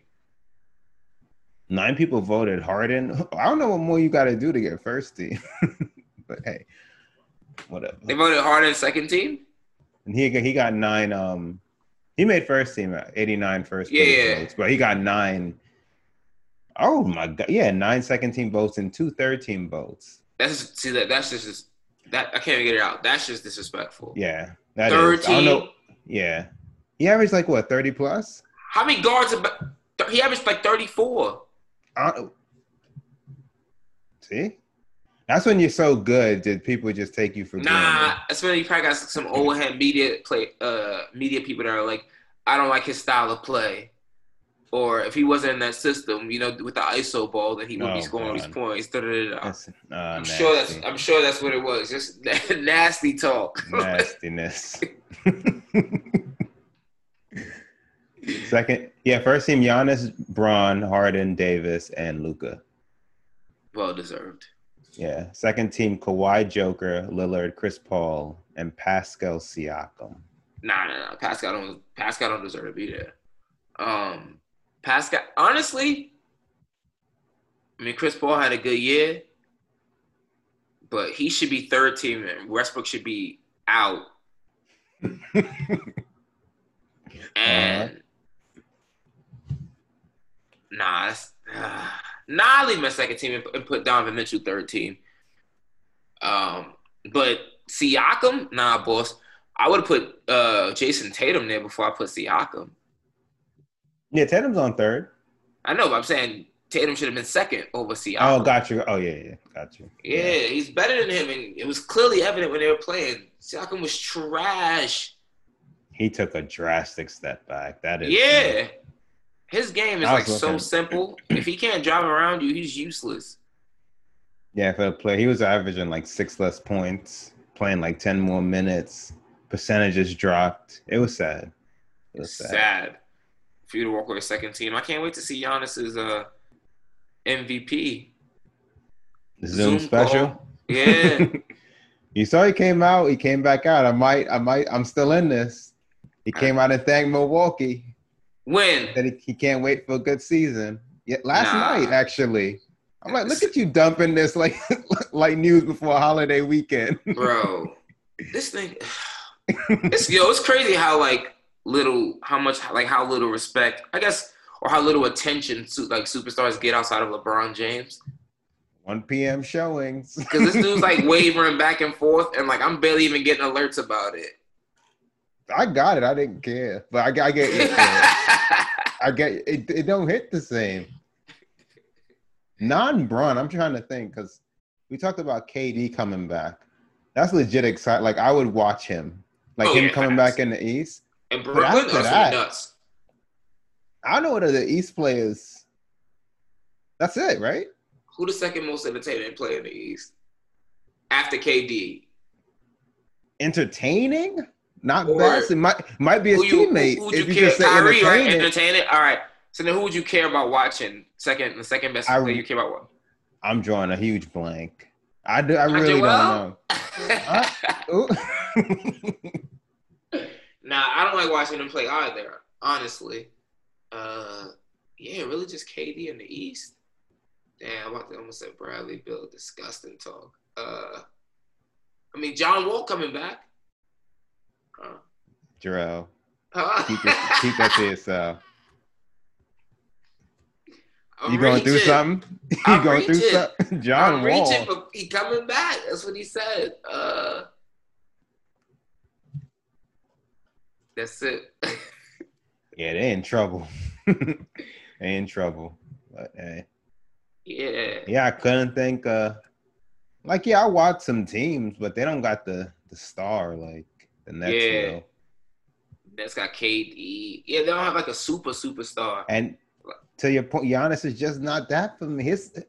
Nine people voted Harden. I don't know what more you got to do to get first team, but hey, whatever. They voted Harden second team. And he he got nine. Um, he made first team at 89 first Yeah, yeah. votes, but he got nine. Oh my god! Yeah, nine second team votes and two third team votes. That's see that. That's just that. I can't even get it out. That's just disrespectful. Yeah, that Third is- I don't know. Yeah, he averaged like what 30 plus. How many guards? About, he averaged like 34. I don't- see, that's when you're so good that people just take you for Nah, granted. that's when you probably got some old head media play, uh, media people that are like, I don't like his style of play, or if he wasn't in that system, you know, with the ISO ball, then he would Oh, be scoring these points. Da, da, da, uh, I'm sure that's I'm sure that's what it was. Just nasty talk. nastiness. Second, yeah, first team: Giannis, Bron, Harden, Davis, and Luka. well deserved. Yeah. Second team: Kawhi, Joker, Lillard, Chris Paul, and Pascal Siakam. Nah, nah, nah. Pascal don't Pascal don't deserve to be there. Um, Pascal, honestly, I mean, Chris Paul had a good year, but he should be third team, and Westbrook should be out. and nah, that's, uh, nah, I leave my second team and, and put Donovan Mitchell third team. Um, but Siakam, nah, boss. I would have put uh, Jayson Tatum there before I put Siakam. Yeah, Tatum's on third. I know, but I'm saying Tatum should have been second over Siakam. Oh, got you. Oh, yeah, yeah, got you. Yeah, he's better than him, and it was clearly evident when they were playing. Siakam was trash. He took a drastic step back. That is. Yeah, his game is like so simple. If he can't drive around you, he's useless. Yeah, for a play, he was averaging like six less points, playing like ten more minutes. Percentages dropped. It was sad. It was Sad. sad. For you to walk with a second team. I can't wait to see Giannis's uh, MVP. Zoom, Zoom special. call. Yeah. you saw he came out. He came back out. I might. I might. I'm still in this. He came out and thanked Milwaukee. When? That he, he can't wait for a good season. Yeah, last Nah. night actually. I'm like, look at you dumping this like like news before a holiday weekend. bro. this thing, it's yo, it's crazy how like little, how much, like how little respect, I guess, or how little attention like superstars get outside of LeBron James. 1 p.m. showings. Because this dude's like wavering back and forth, and like I'm barely even getting alerts about it. I got it. I didn't care, but I, I get it. I get it. It don't hit the same. Non Bron. I'm trying to think because we talked about KD coming back. That's legit exciting. Like I would watch him, like Oh, him yeah, coming back in the East. And Brooklyn, after that's nuts. I know what are the East players. That's it, right? Who the second most entertaining player in the East? After KD. Entertaining, not Or- best. It might might be a teammate. who would if you you care? just say Kyrie entertaining. entertaining? All right. So then who would you care about watching? Second, the second best I- player you care about what? I'm drawing a huge blank. I do. I really Joel? don't know. Nah, I don't like watching them play either, honestly. Uh yeah, really just KD in the East. Damn, to almost say Bradley Beal, disgusting talk. Uh I mean John Wall coming back. Huh? Jarrell, Huh? keep, that to yourself. I'm You going through something? You I'm going through something? John I'm Wall. reaching, he coming back. That's what he said. Uh That's it. Yeah, they're in trouble. they in trouble. But hey. yeah. Yeah, I couldn't think uh like yeah, I watched some teams, but they don't got the the star like the Nets Yeah. will. That's got KD. Yeah, they don't have like a super superstar. And to your point, Giannis is just not that for me. His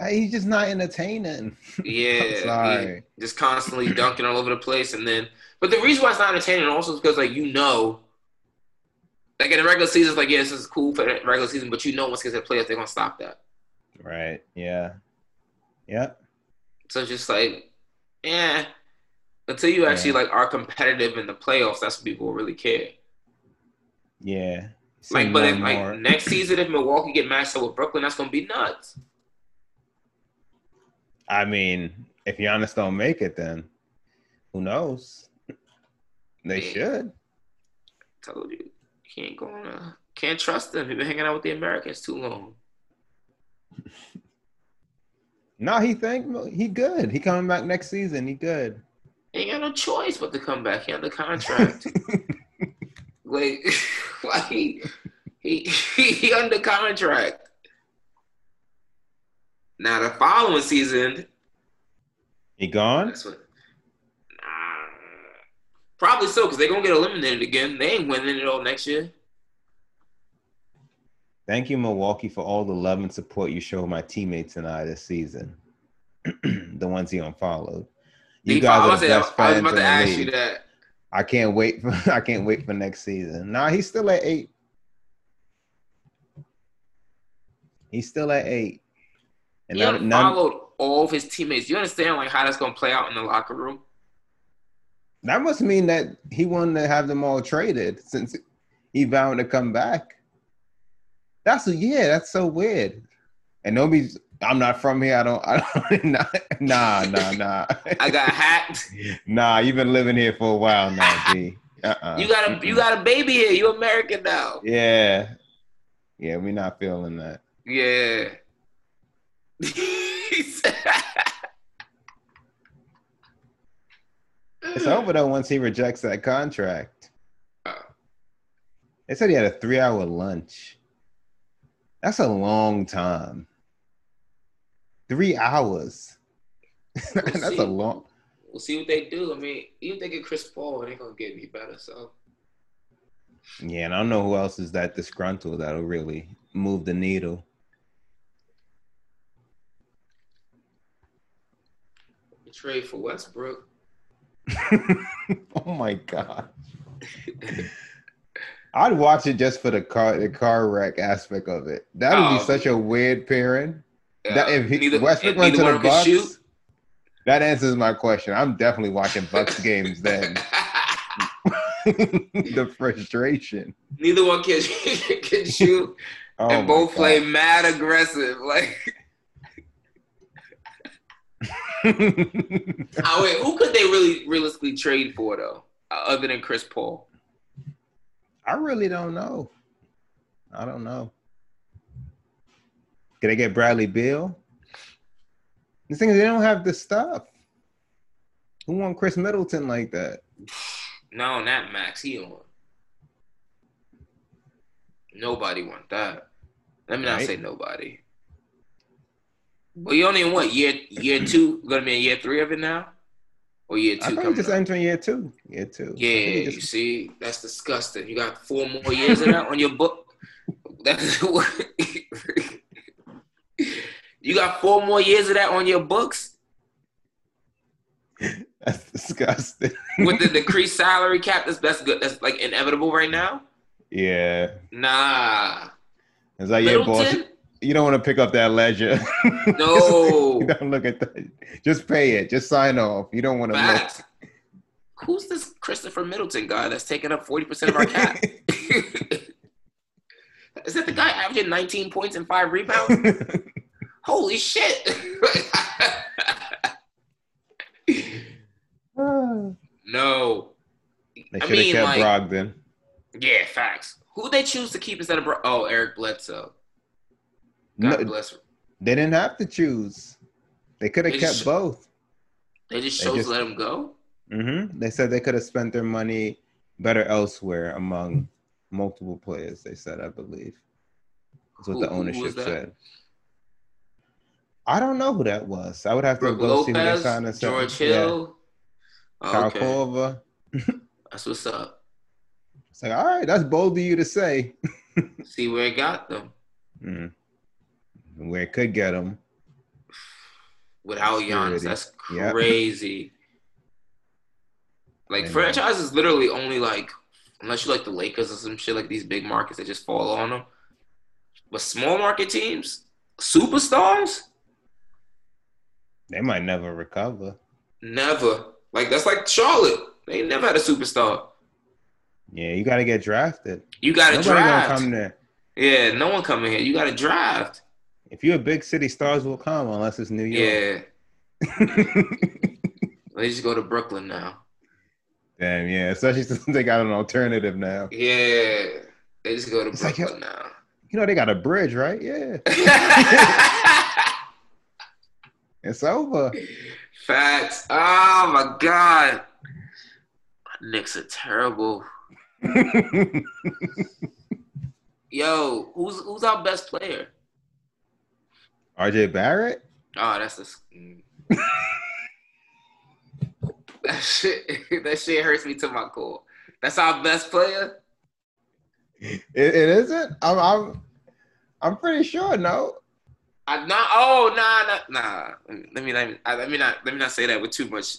Uh, he's just not entertaining. Yeah, sorry. just constantly dunking all over the place, and then. But the reason why it's not entertaining also is because like you know, like in the regular season, it's like yeah, this is cool for the regular season, but you know once it gets to the playoffs, they're gonna stop that. Right. Yeah. Yeah. So it's just like, yeah, until you actually Yeah. like are competitive in the playoffs, that's when people will really care. Yeah. Like, but if like next season, if Milwaukee get matched up with Brooklyn, that's gonna be nuts. I mean, if Giannis don't make it, then who knows? They Yeah. should. Told you, he ain't gonna, can't trust them. He been hanging out with the Americans too long. No, he think he good. He coming back next season. He good. He ain't got no choice but to come back. He under contract. like, why he, he he under contract. Now the following season, He gone? that's what. Nah, probably so because they're gonna get eliminated again. They ain't winning it all next year. Thank you, Milwaukee, for all the love and support you showed my teammates and I this season. the ones he unfollowed. You He- guys are the best to- I was fans about to ask league. you that. I can't wait for I can't wait for next season. Nah, he's still at eight. He's still at eight. And He none, none, unfollowed all of his teammates. You understand like how that's gonna play out in the locker room? that must mean that he wanted to have them all traded since he vowed to come back. That's yeah, that's so weird. And nobody's I'm not from here. I don't I don't nah nah nah. I got hacked. nah, you've been living here for a while now, B. Uh-uh. You got a you got a baby here. You American now. Yeah. Yeah, we're not feeling that. Yeah. It's over though once he rejects that contract. Oh. They said he had a three hour lunch. That's a long time. Three hours. That's see. a long. we'll see what they do. I mean, even if they get Chris Paul, ain't gonna get any better. So Yeah, and I don't know who else is that disgruntled that'll really move the needle. Trade for Westbrook. oh my god. I'd watch it just for the car the car wreck aspect of it. That would Oh. be such a weird pairing. that Uh, if he, neither- Westbrook went to the can shoot. Bucks, that answers my question. I'm definitely watching Bucks games then. the frustration. Neither one can can shoot, Oh and both God. play mad aggressive. Like, oh wait, who could they really realistically trade for though, uh, other than Chris Paul? I really don't know. I don't know. Can they get Bradley Beal? The thing is, they don't have the stuff. Who want Khris Middleton like that? No, not Max. He on. Nobody want that. Let me not Right. say nobody. Well, you only in what year? Year two? Gonna be in year three of it now, or year I two he coming just up? entering year two. Year two. Yeah, he you just- see, that's disgusting. You got four more years of that on your book. That's what. you got four more years of that on your books That's disgusting. with the decreased salary cap. That's that's good. That's like inevitable right now. yeah. Nah, It's like, yeah, boss. You don't want to pick up that ledger. No. you don't look at that. Just pay it. Just sign off. You don't want to look. Facts. Who's this Christopher Middleton guy that's taking up forty percent of our cap? Is that the guy averaging nineteen points and five rebounds? Holy shit! no. They I should have mean, kept like- Brogdon. Yeah, facts. Who they choose to keep instead of Bro- oh Eric Bledsoe? God No, bless. they didn't have to choose. They could have They kept just- both. They just They chose just- to let him go. Mm-hmm. They said they could have spent their money better elsewhere among multiple players. They said, I believe. That's what Who- the ownership said. I don't know who that was. I would have to Brook go see who they Lopez, signed. and sent- George Yeah. Hill. Oh, Kyle okay, that's what's up. It's like, all right, that's bold of you to say. See where it got them Mm. Where it could get them. without Giannis. That's Yep. crazy. Like I know. Uh, franchises literally only like unless you like the Lakers or some shit like these big markets that just fall on them. But small market teams, superstars, They might never recover. never. Like that's like Charlotte. They never had a superstar. Yeah, you got to get drafted. You got to Nobody gonna draft. come there. Yeah, no one coming here. You got to draft. If you're a big city, stars will come unless it's New York. Yeah. They just go to Brooklyn now. Damn, yeah. Especially since they got an alternative now. Yeah. They just go to It's like, Brooklyn now. You know they got a bridge, right? Yeah. It's over. Facts. Oh my god. Knicks are terrible. Yo, who's who's our best player? RJ Barrett? Oh, that's a. mm. that shit. That shit hurts me to my core. That's our best player. It, it isn't? I'm, I'm I'm pretty sure, no. I not. Oh, nah, nah, nah. Let me let me I- let me not let me not say that with too much.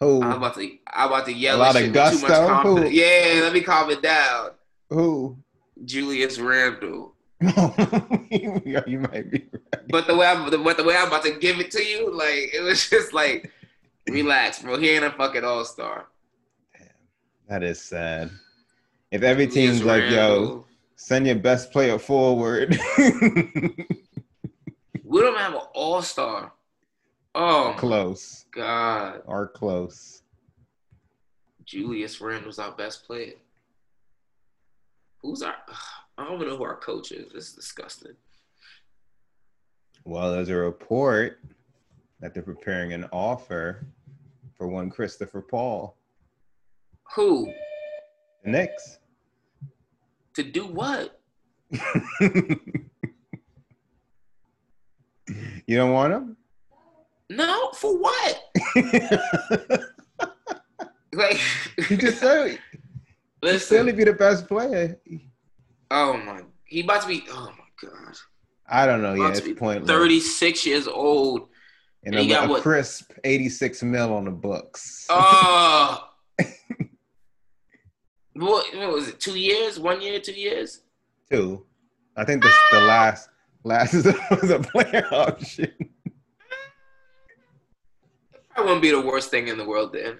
Who? I'm about to I'm about to yell A lot of with too much gusto? confidence. Yeah, let me calm it down. Who? Julius Randle. you might be right. But the way I'm, the, but the way I'm about to give it to you, like it was just like, relax, bro. He ain't a fucking all star. Damn, that is sad. If every team's like, yo, send your best player forward. we don't have an all star. Oh close. god, Or close. Julius Randle's our best player. Who's our? I don't even know who our coach is. This is disgusting. Well, there's a report that they're preparing an offer for one Christopher Paul. Who The Knicks. to do what? You don't want him? No, for what? Like, He just said he'd listen. still be the best player. Oh my, he about to be. Oh my god. I don't know. Yeah, it's pointless. 36 years old. and and a, he got a what- crisp 86 mil on the books. Oh. what, what was it? Two years? One year? Two years? Two. I think this the ah! last last is a, was a player option. That wouldn't be the worst thing in the world then.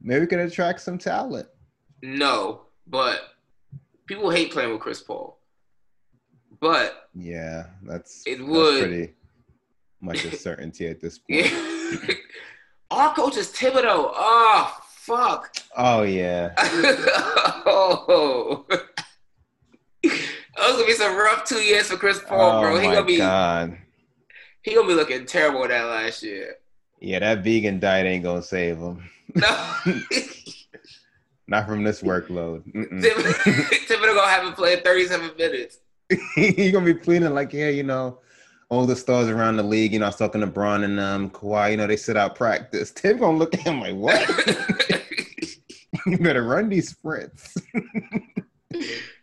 Maybe we can attract some talent. No, but people hate playing with Chris Paul. But Yeah, that's It that's would. pretty much a certainty at this point. yeah. our coach is Thibodeau. Oh, fuck. Oh yeah. oh. Those gonna be some rough two years for Chris Paul, oh bro. He my gonna be god. He gonna be looking terrible that last year. Yeah, that vegan diet ain't gonna save him. No, Not from this workload. Thibodeau gonna have him playing 37 minutes. You're gonna be pleading like, yeah, you know, all the stars around the league. You know, I was talking to Bron and um, Kawhi. You know, they sit out practice. Tim gonna look at him like, what? you better run these sprints.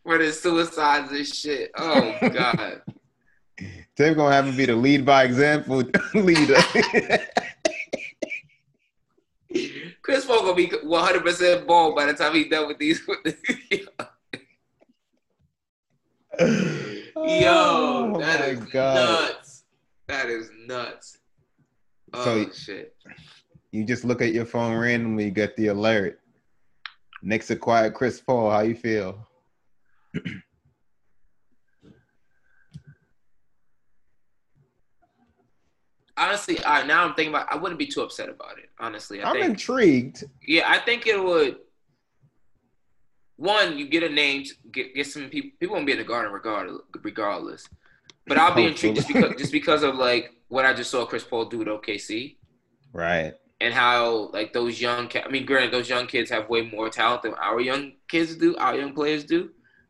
For the suicides and shit. Oh god. Tim gonna have him be the lead by example leader. Chris Paul gonna be 100 percent bald by the time he's done with these. Yo, Oh, that is God. nuts. That is nuts. Oh So- shit. you just look at your phone randomly, you get the alert. Knicks acquired Chris Paul, how you feel? Honestly, right, now I'm thinking about. I wouldn't be too upset about it. Honestly, I I'm think. intrigued. Yeah, I think it would. One, you get a name, get get some people. People won't be in the garden regardless. Regardless, but I'll be intrigued just because just because of like what I just saw Chris Paul do at OKC Right. and how like those young. I mean, granted, those young kids have way more talent than our young kids do. Our young players do.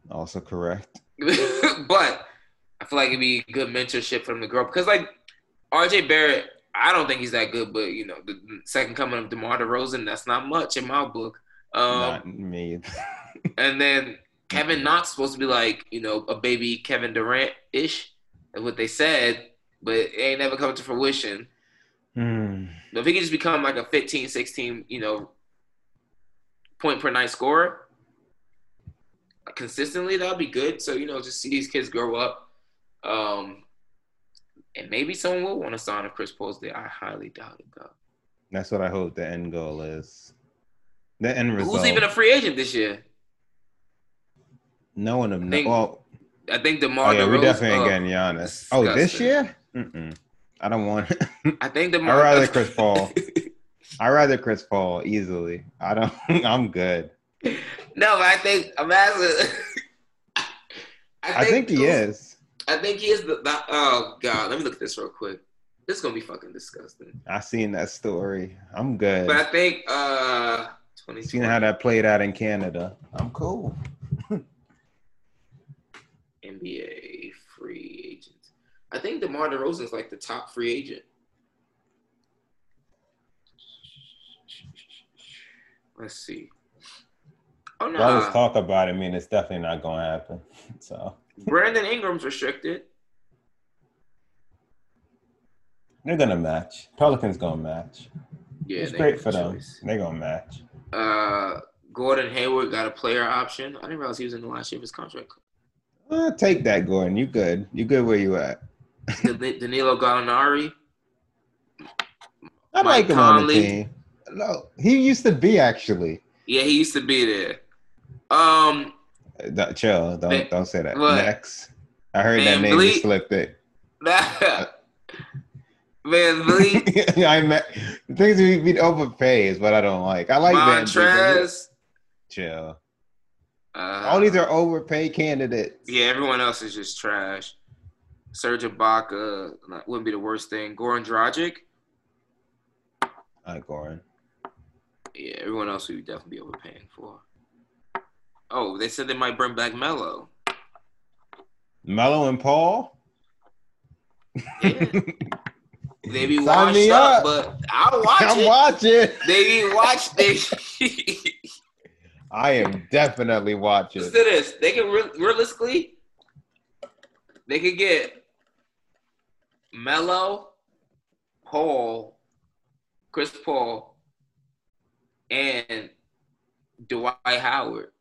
Also correct. but I feel like it'd be good mentorship for them to grow up. Because like RJ Barrett, I don't think he's that good, but you know, the second coming of DeMar DeRozan, that's not much in my book. Um, Not me. and then Kevin Knox supposed to be like, you know, a baby Kevin Durant ish. That's what they said, but it ain't never come to fruition. But if he could just become like a 15, 16, you know, point per night scorer consistently, that'd be good. So, you know, just see these kids grow up. Um, and maybe someone will want to sign if Chris Paul's there. I highly doubt it, though. That's what I hope the end goal is. The end result. Who's even a free agent this year? no one of think Well, I think oh, DeMar oh yeah, we definitely ain't oh, getting Giannis. Oh, this year? Mm-mm. I don't want. it. I think I DeMar. rather Chris Paul. I'd rather Chris Paul easily. I don't. I'm good. No, but I think I'm asking. I think he is. I think he is the, the. Oh God, let me look at this real quick. This is gonna be fucking disgusting. I seen that story. I'm good. But I think uh, 2020. Seen how that played out in Canada. I'm cool. NBA free agents. I think DeMar DeRozan is like the top free agent. Let's see. Oh no, All this talk about it, I mean, it's definitely not going to happen. So Brandon Ingram's restricted. they're gonna match. Pelicans gonna match. Yeah, it's great for them. choice. They're gonna match. Uh, Gordon Hayward got a player option. I didn't realize he was in the last year of his contract. Uh, take that, Gordon. You good? You good where you at? Danilo Gallinari. I Mike like him on the team. No, he used to be actually. Yeah, he used to be there. Um, don't- chill. Don't Man- don't say that. what? Next, I heard Man, that name. You Bleak. slipped it. VanVleet, I met things we we overpay is what I don't like. I like Montrez. Chill. Uh, All these are overpaid candidates. Yeah, everyone else is just trash. Serge Ibaka wouldn't be the worst thing. Goran Dragic. Right, Goran. Yeah, everyone else we would definitely be overpaying for. Oh, they said they might bring back Melo. Mello and Paul. They be Sign washed me up, up. but I'll watch I'm it. watching. They be watch. They I am definitely watching. listen to this. They can re- realistically, they could get Melo, Paul, Chris Paul, and Dwight Howard.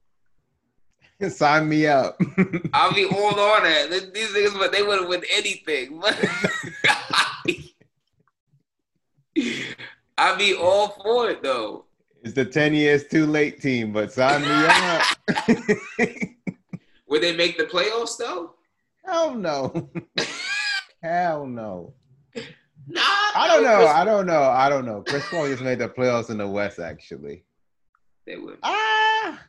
Sign me up. I'll be all on that. These niggas, but they wouldn't win anything. I'd be all for it though. it's the 10 years too late team, but sign me up. Would they make the playoffs though? Hell no. Hell no. Nah, I don't know. I don't know. I don't know. Chris Paul just made the playoffs in the West, actually. They would. Ah.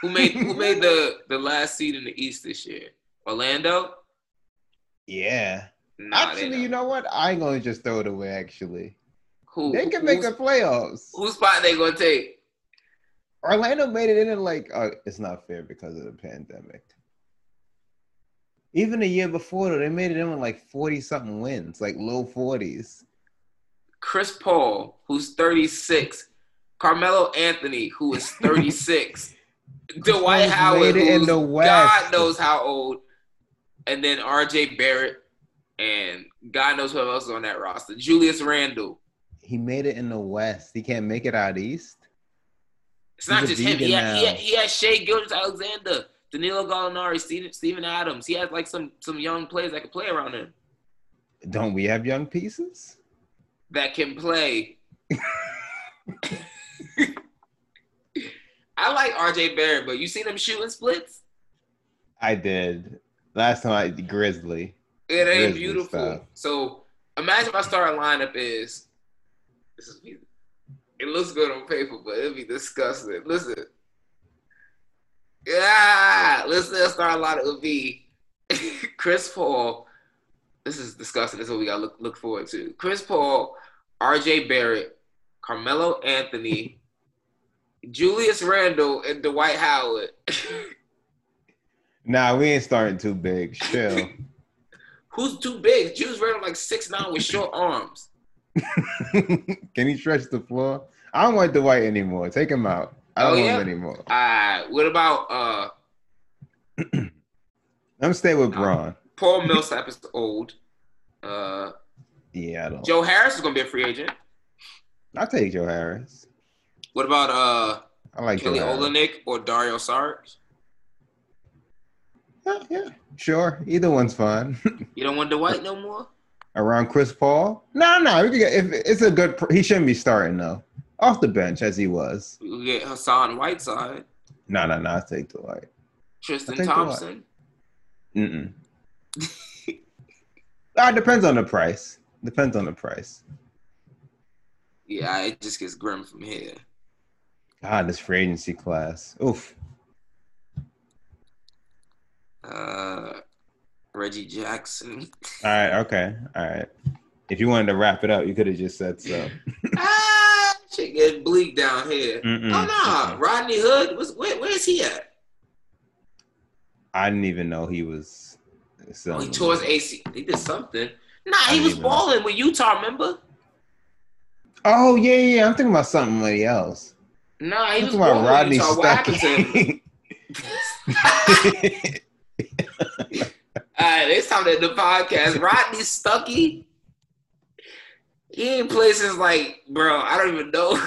Who made Who made the the last seed in the East this year? Orlando. Yeah. Nah, actually, you know what? I ain't gonna just throw it away. Actually, Who they can make the playoffs. Whose spot they gonna take? Orlando made it in and like, uh, it's not fair because of the pandemic. Even a year before, though, they made it in with like forty something wins, like low forties. Chris Paul, who's 36. Carmelo Anthony, who is 36. Dwight Howard, in the West. God knows how old. And then RJ Barrett, and God knows who else is on that roster. Julius Randle. He made it in the West. He can't make it out east. It's not He's a just him. He had, he, had, he had Shai Gilgeous-Alexander, Danilo Gallinari, Steven, Steven Adams. He had like some some young players that could play around him Don't we have young pieces? that can play. I like RJ Barrett, but you seen him shooting splits? I did last time. I Grizzly. It ain't Grizzly beautiful. stuff. So imagine my starting lineup is. This is it looks good on paper, but it'd be disgusting. Listen. Yeah, listen, the starting lineup would be Chris Paul. This is disgusting. This is what we gotta look look forward to. Chris Paul, RJ Barrett, Carmelo Anthony, Julius Randle, and Dwight Howard. Nah, we ain't starting too big. Chill. Who's too big? Julius Randle like six nine with short arms. Can he stretch the floor? I don't want Dwight anymore. Take him out. I don't Oh, want yeah? him anymore. All right. What about uh I'm staying with Bron. Paul Millsap is old. Uh Yeah, I don't. Joe Harris is gonna be a free agent. I'll take Joe Harris. What about uh I like Kelly. Olynyk or Dario Saric? Yeah, yeah, sure. Either one's fine. You don't want Dwight no more? Around Chris Paul? No, no. We could get, if it's a good, he shouldn't be starting though. Off the bench as he was. We get Hassan Whiteside, No, no, no. I'll take Dwight. Tristan take Thompson. Mm-mm. ah, it depends on the price. Depends on the price. Yeah, it just gets grim from here. God, this free agency class. Oof. Uh Reggie Jackson. All right. Okay. All right. If you wanted to wrap it up, you could have just said so. ah, shit get bleak down here. Mm-mm. Oh no, Rodney Hood was where, where's he at? I didn't even know he was. Oh, he tore his AC. He did something. Nah, he was didn't know. balling with Utah. Remember? Oh yeah, yeah. I'm thinking about somebody else. Nah, he was balling Rodney Utah. What happened to him? Stuckey. All right, it's time to end the podcast. Rodney Stuckey. He ain't played since like, bro, I don't even know.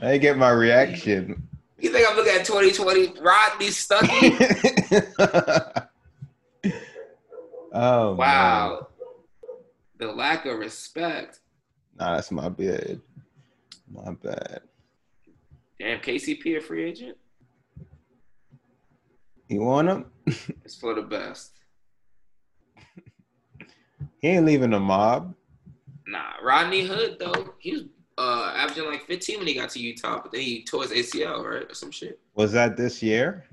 I get my reaction. you think I'm looking at 2020? Rodney Stuckey? oh wow. The lack of respect. Nah, that's my bad. My bad. Damn, KCP a free agent? You want him? It's for the best. He ain't leaving the mob. Nah, Rodney Hood though, he was uh averaging like 15 when he got to Utah, but then he tore his ACL, right? Or some shit. Was that this year?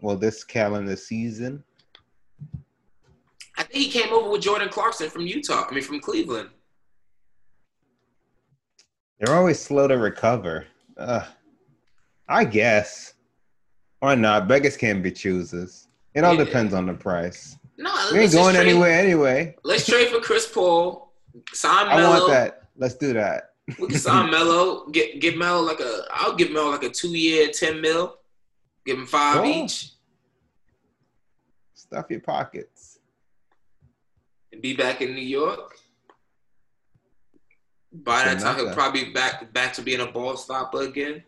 Well, this calendar season. I think he came over with Jordan Clarkson from Utah. I mean from Cleveland. They're always slow to recover. Ugh. I guess. Why not? Beggars can't be choosers. It all Yeah. depends on the price. No, We ain't going trade- anywhere anyway. Let's trade for Chris Paul. Sign Melo. I want that. Let's do that. We can sign Melo. Get give Melo like a. I'll give Melo like a two year, ten mil. Give him five each, Stuff your pockets. and be back in New York. By that time, he'll probably be back back to being a ball stopper again,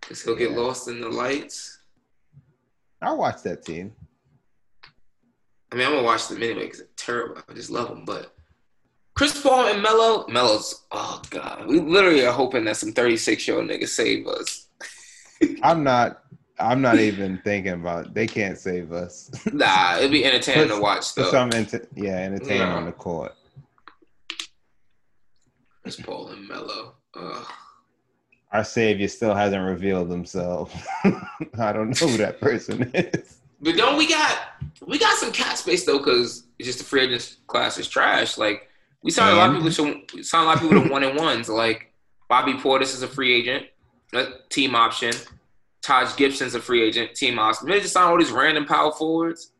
because he'll get Yeah. lost in the lights. I'll watch that team. I mean, I'm gonna watch them anyway because they're terrible. I just love them. But Chris Paul and Melo, Melo's oh god, we literally are hoping that some 36 year old nigga save us. I'm not. I'm not even thinking about. It. They can't save us. Nah, it'd be entertaining to watch though. some, yeah, entertaining Yeah. on the court. Chris Paul and Melo. Ugh. Our savior still hasn't revealed himself. I don't know who that person is. But don't we got we got some cap space though, because it's just the free agent class is trash. Like we signed a lot of people to we signed a lot of people to one and ones. Like Bobby Portis is a free agent, a team option. Taj Gibson's a free agent, team option. They just signed all these random power forwards.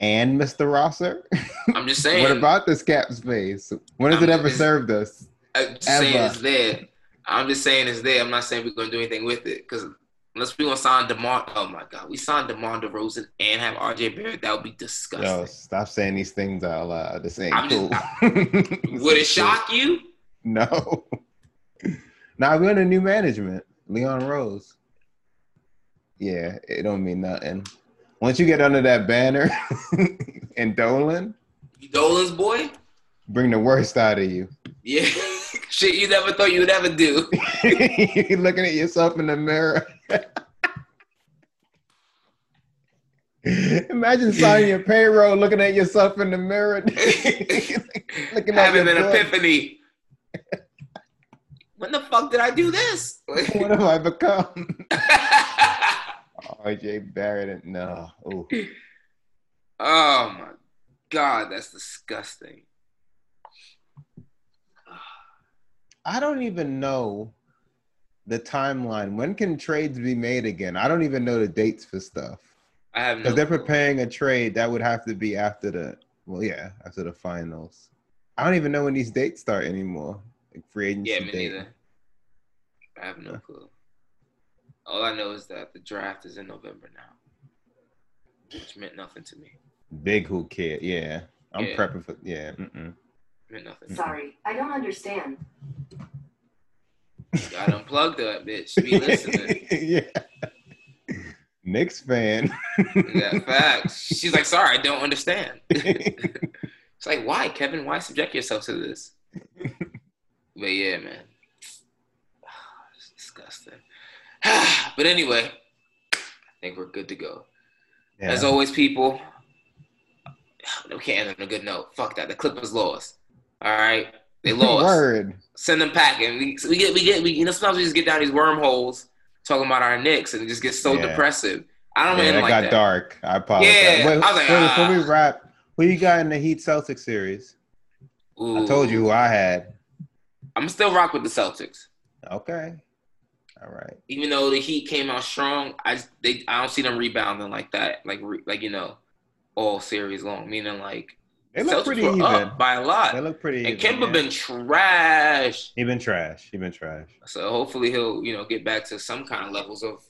And Mr. Rosser? I'm just saying. what about this cap space? When has it ever served us? I'm just saying it's there. I'm just saying it's there. I'm not saying we're gonna do anything with it because unless we gonna sign Demar, oh my god, we signed Demar Derozan and have RJ Barrett, that would be disgusting. Yo, stop saying these things out loud. This ain't I'm cool. just- Would it shock you? No. Now we're under new management. Leon Rose. Yeah, it don't mean nothing. Once you get under that banner and Dolan, Dolan's boy? bring the worst out of you. Yeah, shit you never thought you would ever do. You're looking at yourself in the mirror. Imagine signing your payroll, looking at yourself in the mirror, looking at Having an book. epiphany. when the fuck did I do this? What have I become? RJ Barrett, no. Ooh. Oh my god, that's disgusting. I don't even know the timeline. When can trades be made again? I don't even know the dates for stuff. I have Because no. they're preparing a trade that would have to be after the well, yeah, after the finals. I don't even know when these dates start anymore. Like free agency Yeah, me date. neither. I have no clue. All I know is that the draft is in November now, which meant nothing to me. Big who care? Yeah, I'm Yeah. prepping for. Yeah, mm-mm. Meant nothing. Sorry, I don't understand. Got unplugged that bitch. Be listening. yeah. Knicks fan. yeah, facts. She's like, sorry, I don't understand. it's like, why, Kevin? Why subject yourself to this? but yeah, man. It's disgusting. but anyway, I think we're good to go. Yeah. As always, people, we can't end on a good note. Fuck that. The Clippers lost. All right, they lost. Word. Send them packing. We, we get, we get, we, you know, sometimes we just get down these wormholes talking about our Knicks, and it just gets so Yeah. depressive. I don't Yeah, that like got that. dark. I apologize. Yeah, Wait, I was like, wait, before we ah. wrap, who you got in the Heat Celtics series? I told you who I had. I'm still rock with the Celtics. Okay. All right. Even though the Heat came out strong, I they I don't see them rebounding like that, like re, like you know, all series long. Meaning like They look Celtics pretty even. up by a lot. They look pretty and even, Kemba yeah. been trash. He been trash. He been trash. So hopefully he'll you know get back to some kind of levels of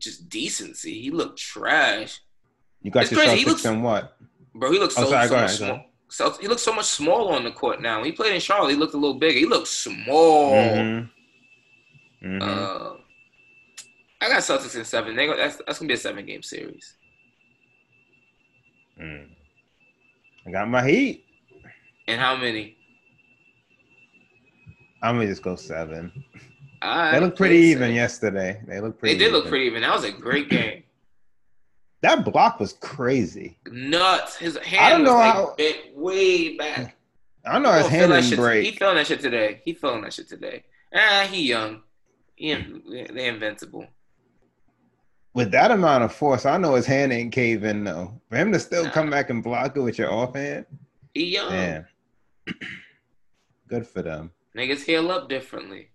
just decency. He looked trash, You got It's your crazy. He Celtics looks- and what? bro. He looks Oh, so, sorry, so much ahead, small. So he looks so much smaller on the court now. When he played in Charlotte, he looked a little bigger. He looks small. Mhm. Mhm. Uh, I got Celtics in seven. They go, that's that's gonna be a seven game series. Mm. I got my Heat. And how many? I'm gonna just go seven. Right, they look pretty even safe. yesterday. They look pretty. They did look pretty even. That was a great game. That block was crazy. Nuts. His hand I don't was know like how- bent way back. I don't know his hand didn't shit- break. He feeling that shit today. He feeling that shit today. Ah, he young. He they invincible. With that amount of force, I know his hand ain't caving though. For him to still come back and block it with your offhand, He young. man, good for them. Niggas heal up differently.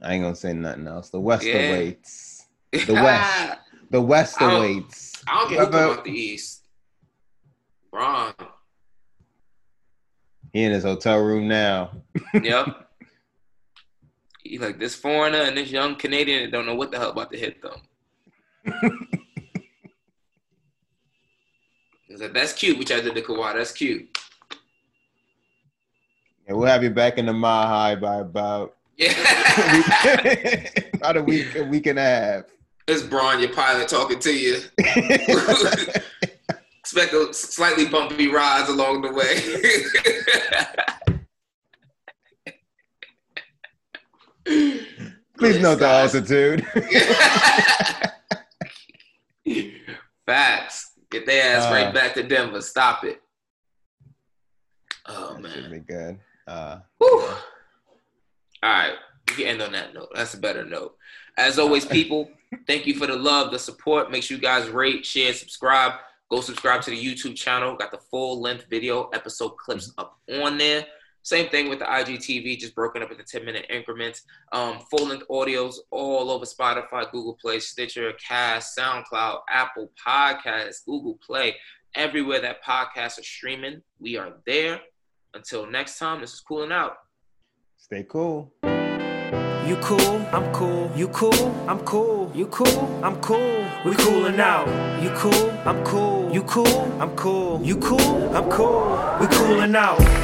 I ain't gonna say nothing else. The West Yeah. awaits. The West. The West I awaits. I don't who come Whoever- the East. Wrong. He in his hotel room now. Yep. He like this foreigner and this young Canadian that don't know what the hell about to hit them. He's like, that's cute, which I did to Kawhi. That's cute. And we'll have you back in the mile high by about Yeah. about a week, a week and a half. It's Bron, your pilot, talking to you. Expect a slightly bumpy rise along the way. Please note the altitude. Facts. Get their ass Uh, right back to Denver. Stop it. Oh Should man. be good. Uh, Whew. All right. We can end on that note. That's a better note. As always, people, thank you for the love, the support. Make sure you guys rate, share, subscribe. Go subscribe to the YouTube channel. Got the full length video episode clips up on there. Same thing with the IGTV, just broken up into 10 minute increments. Um, full length audios all over Spotify, Google Play, Stitcher, Cast, SoundCloud, Apple Podcasts, Google Play, everywhere that podcasts are streaming. We are there. Until next time, this is cooling out. Stay cool. You cool, I'm cool. You cool, I'm cool. You cool, I'm cool. We coolin' out. You cool, I'm cool. You cool, I'm cool. You cool, I'm cool. We coolin' out.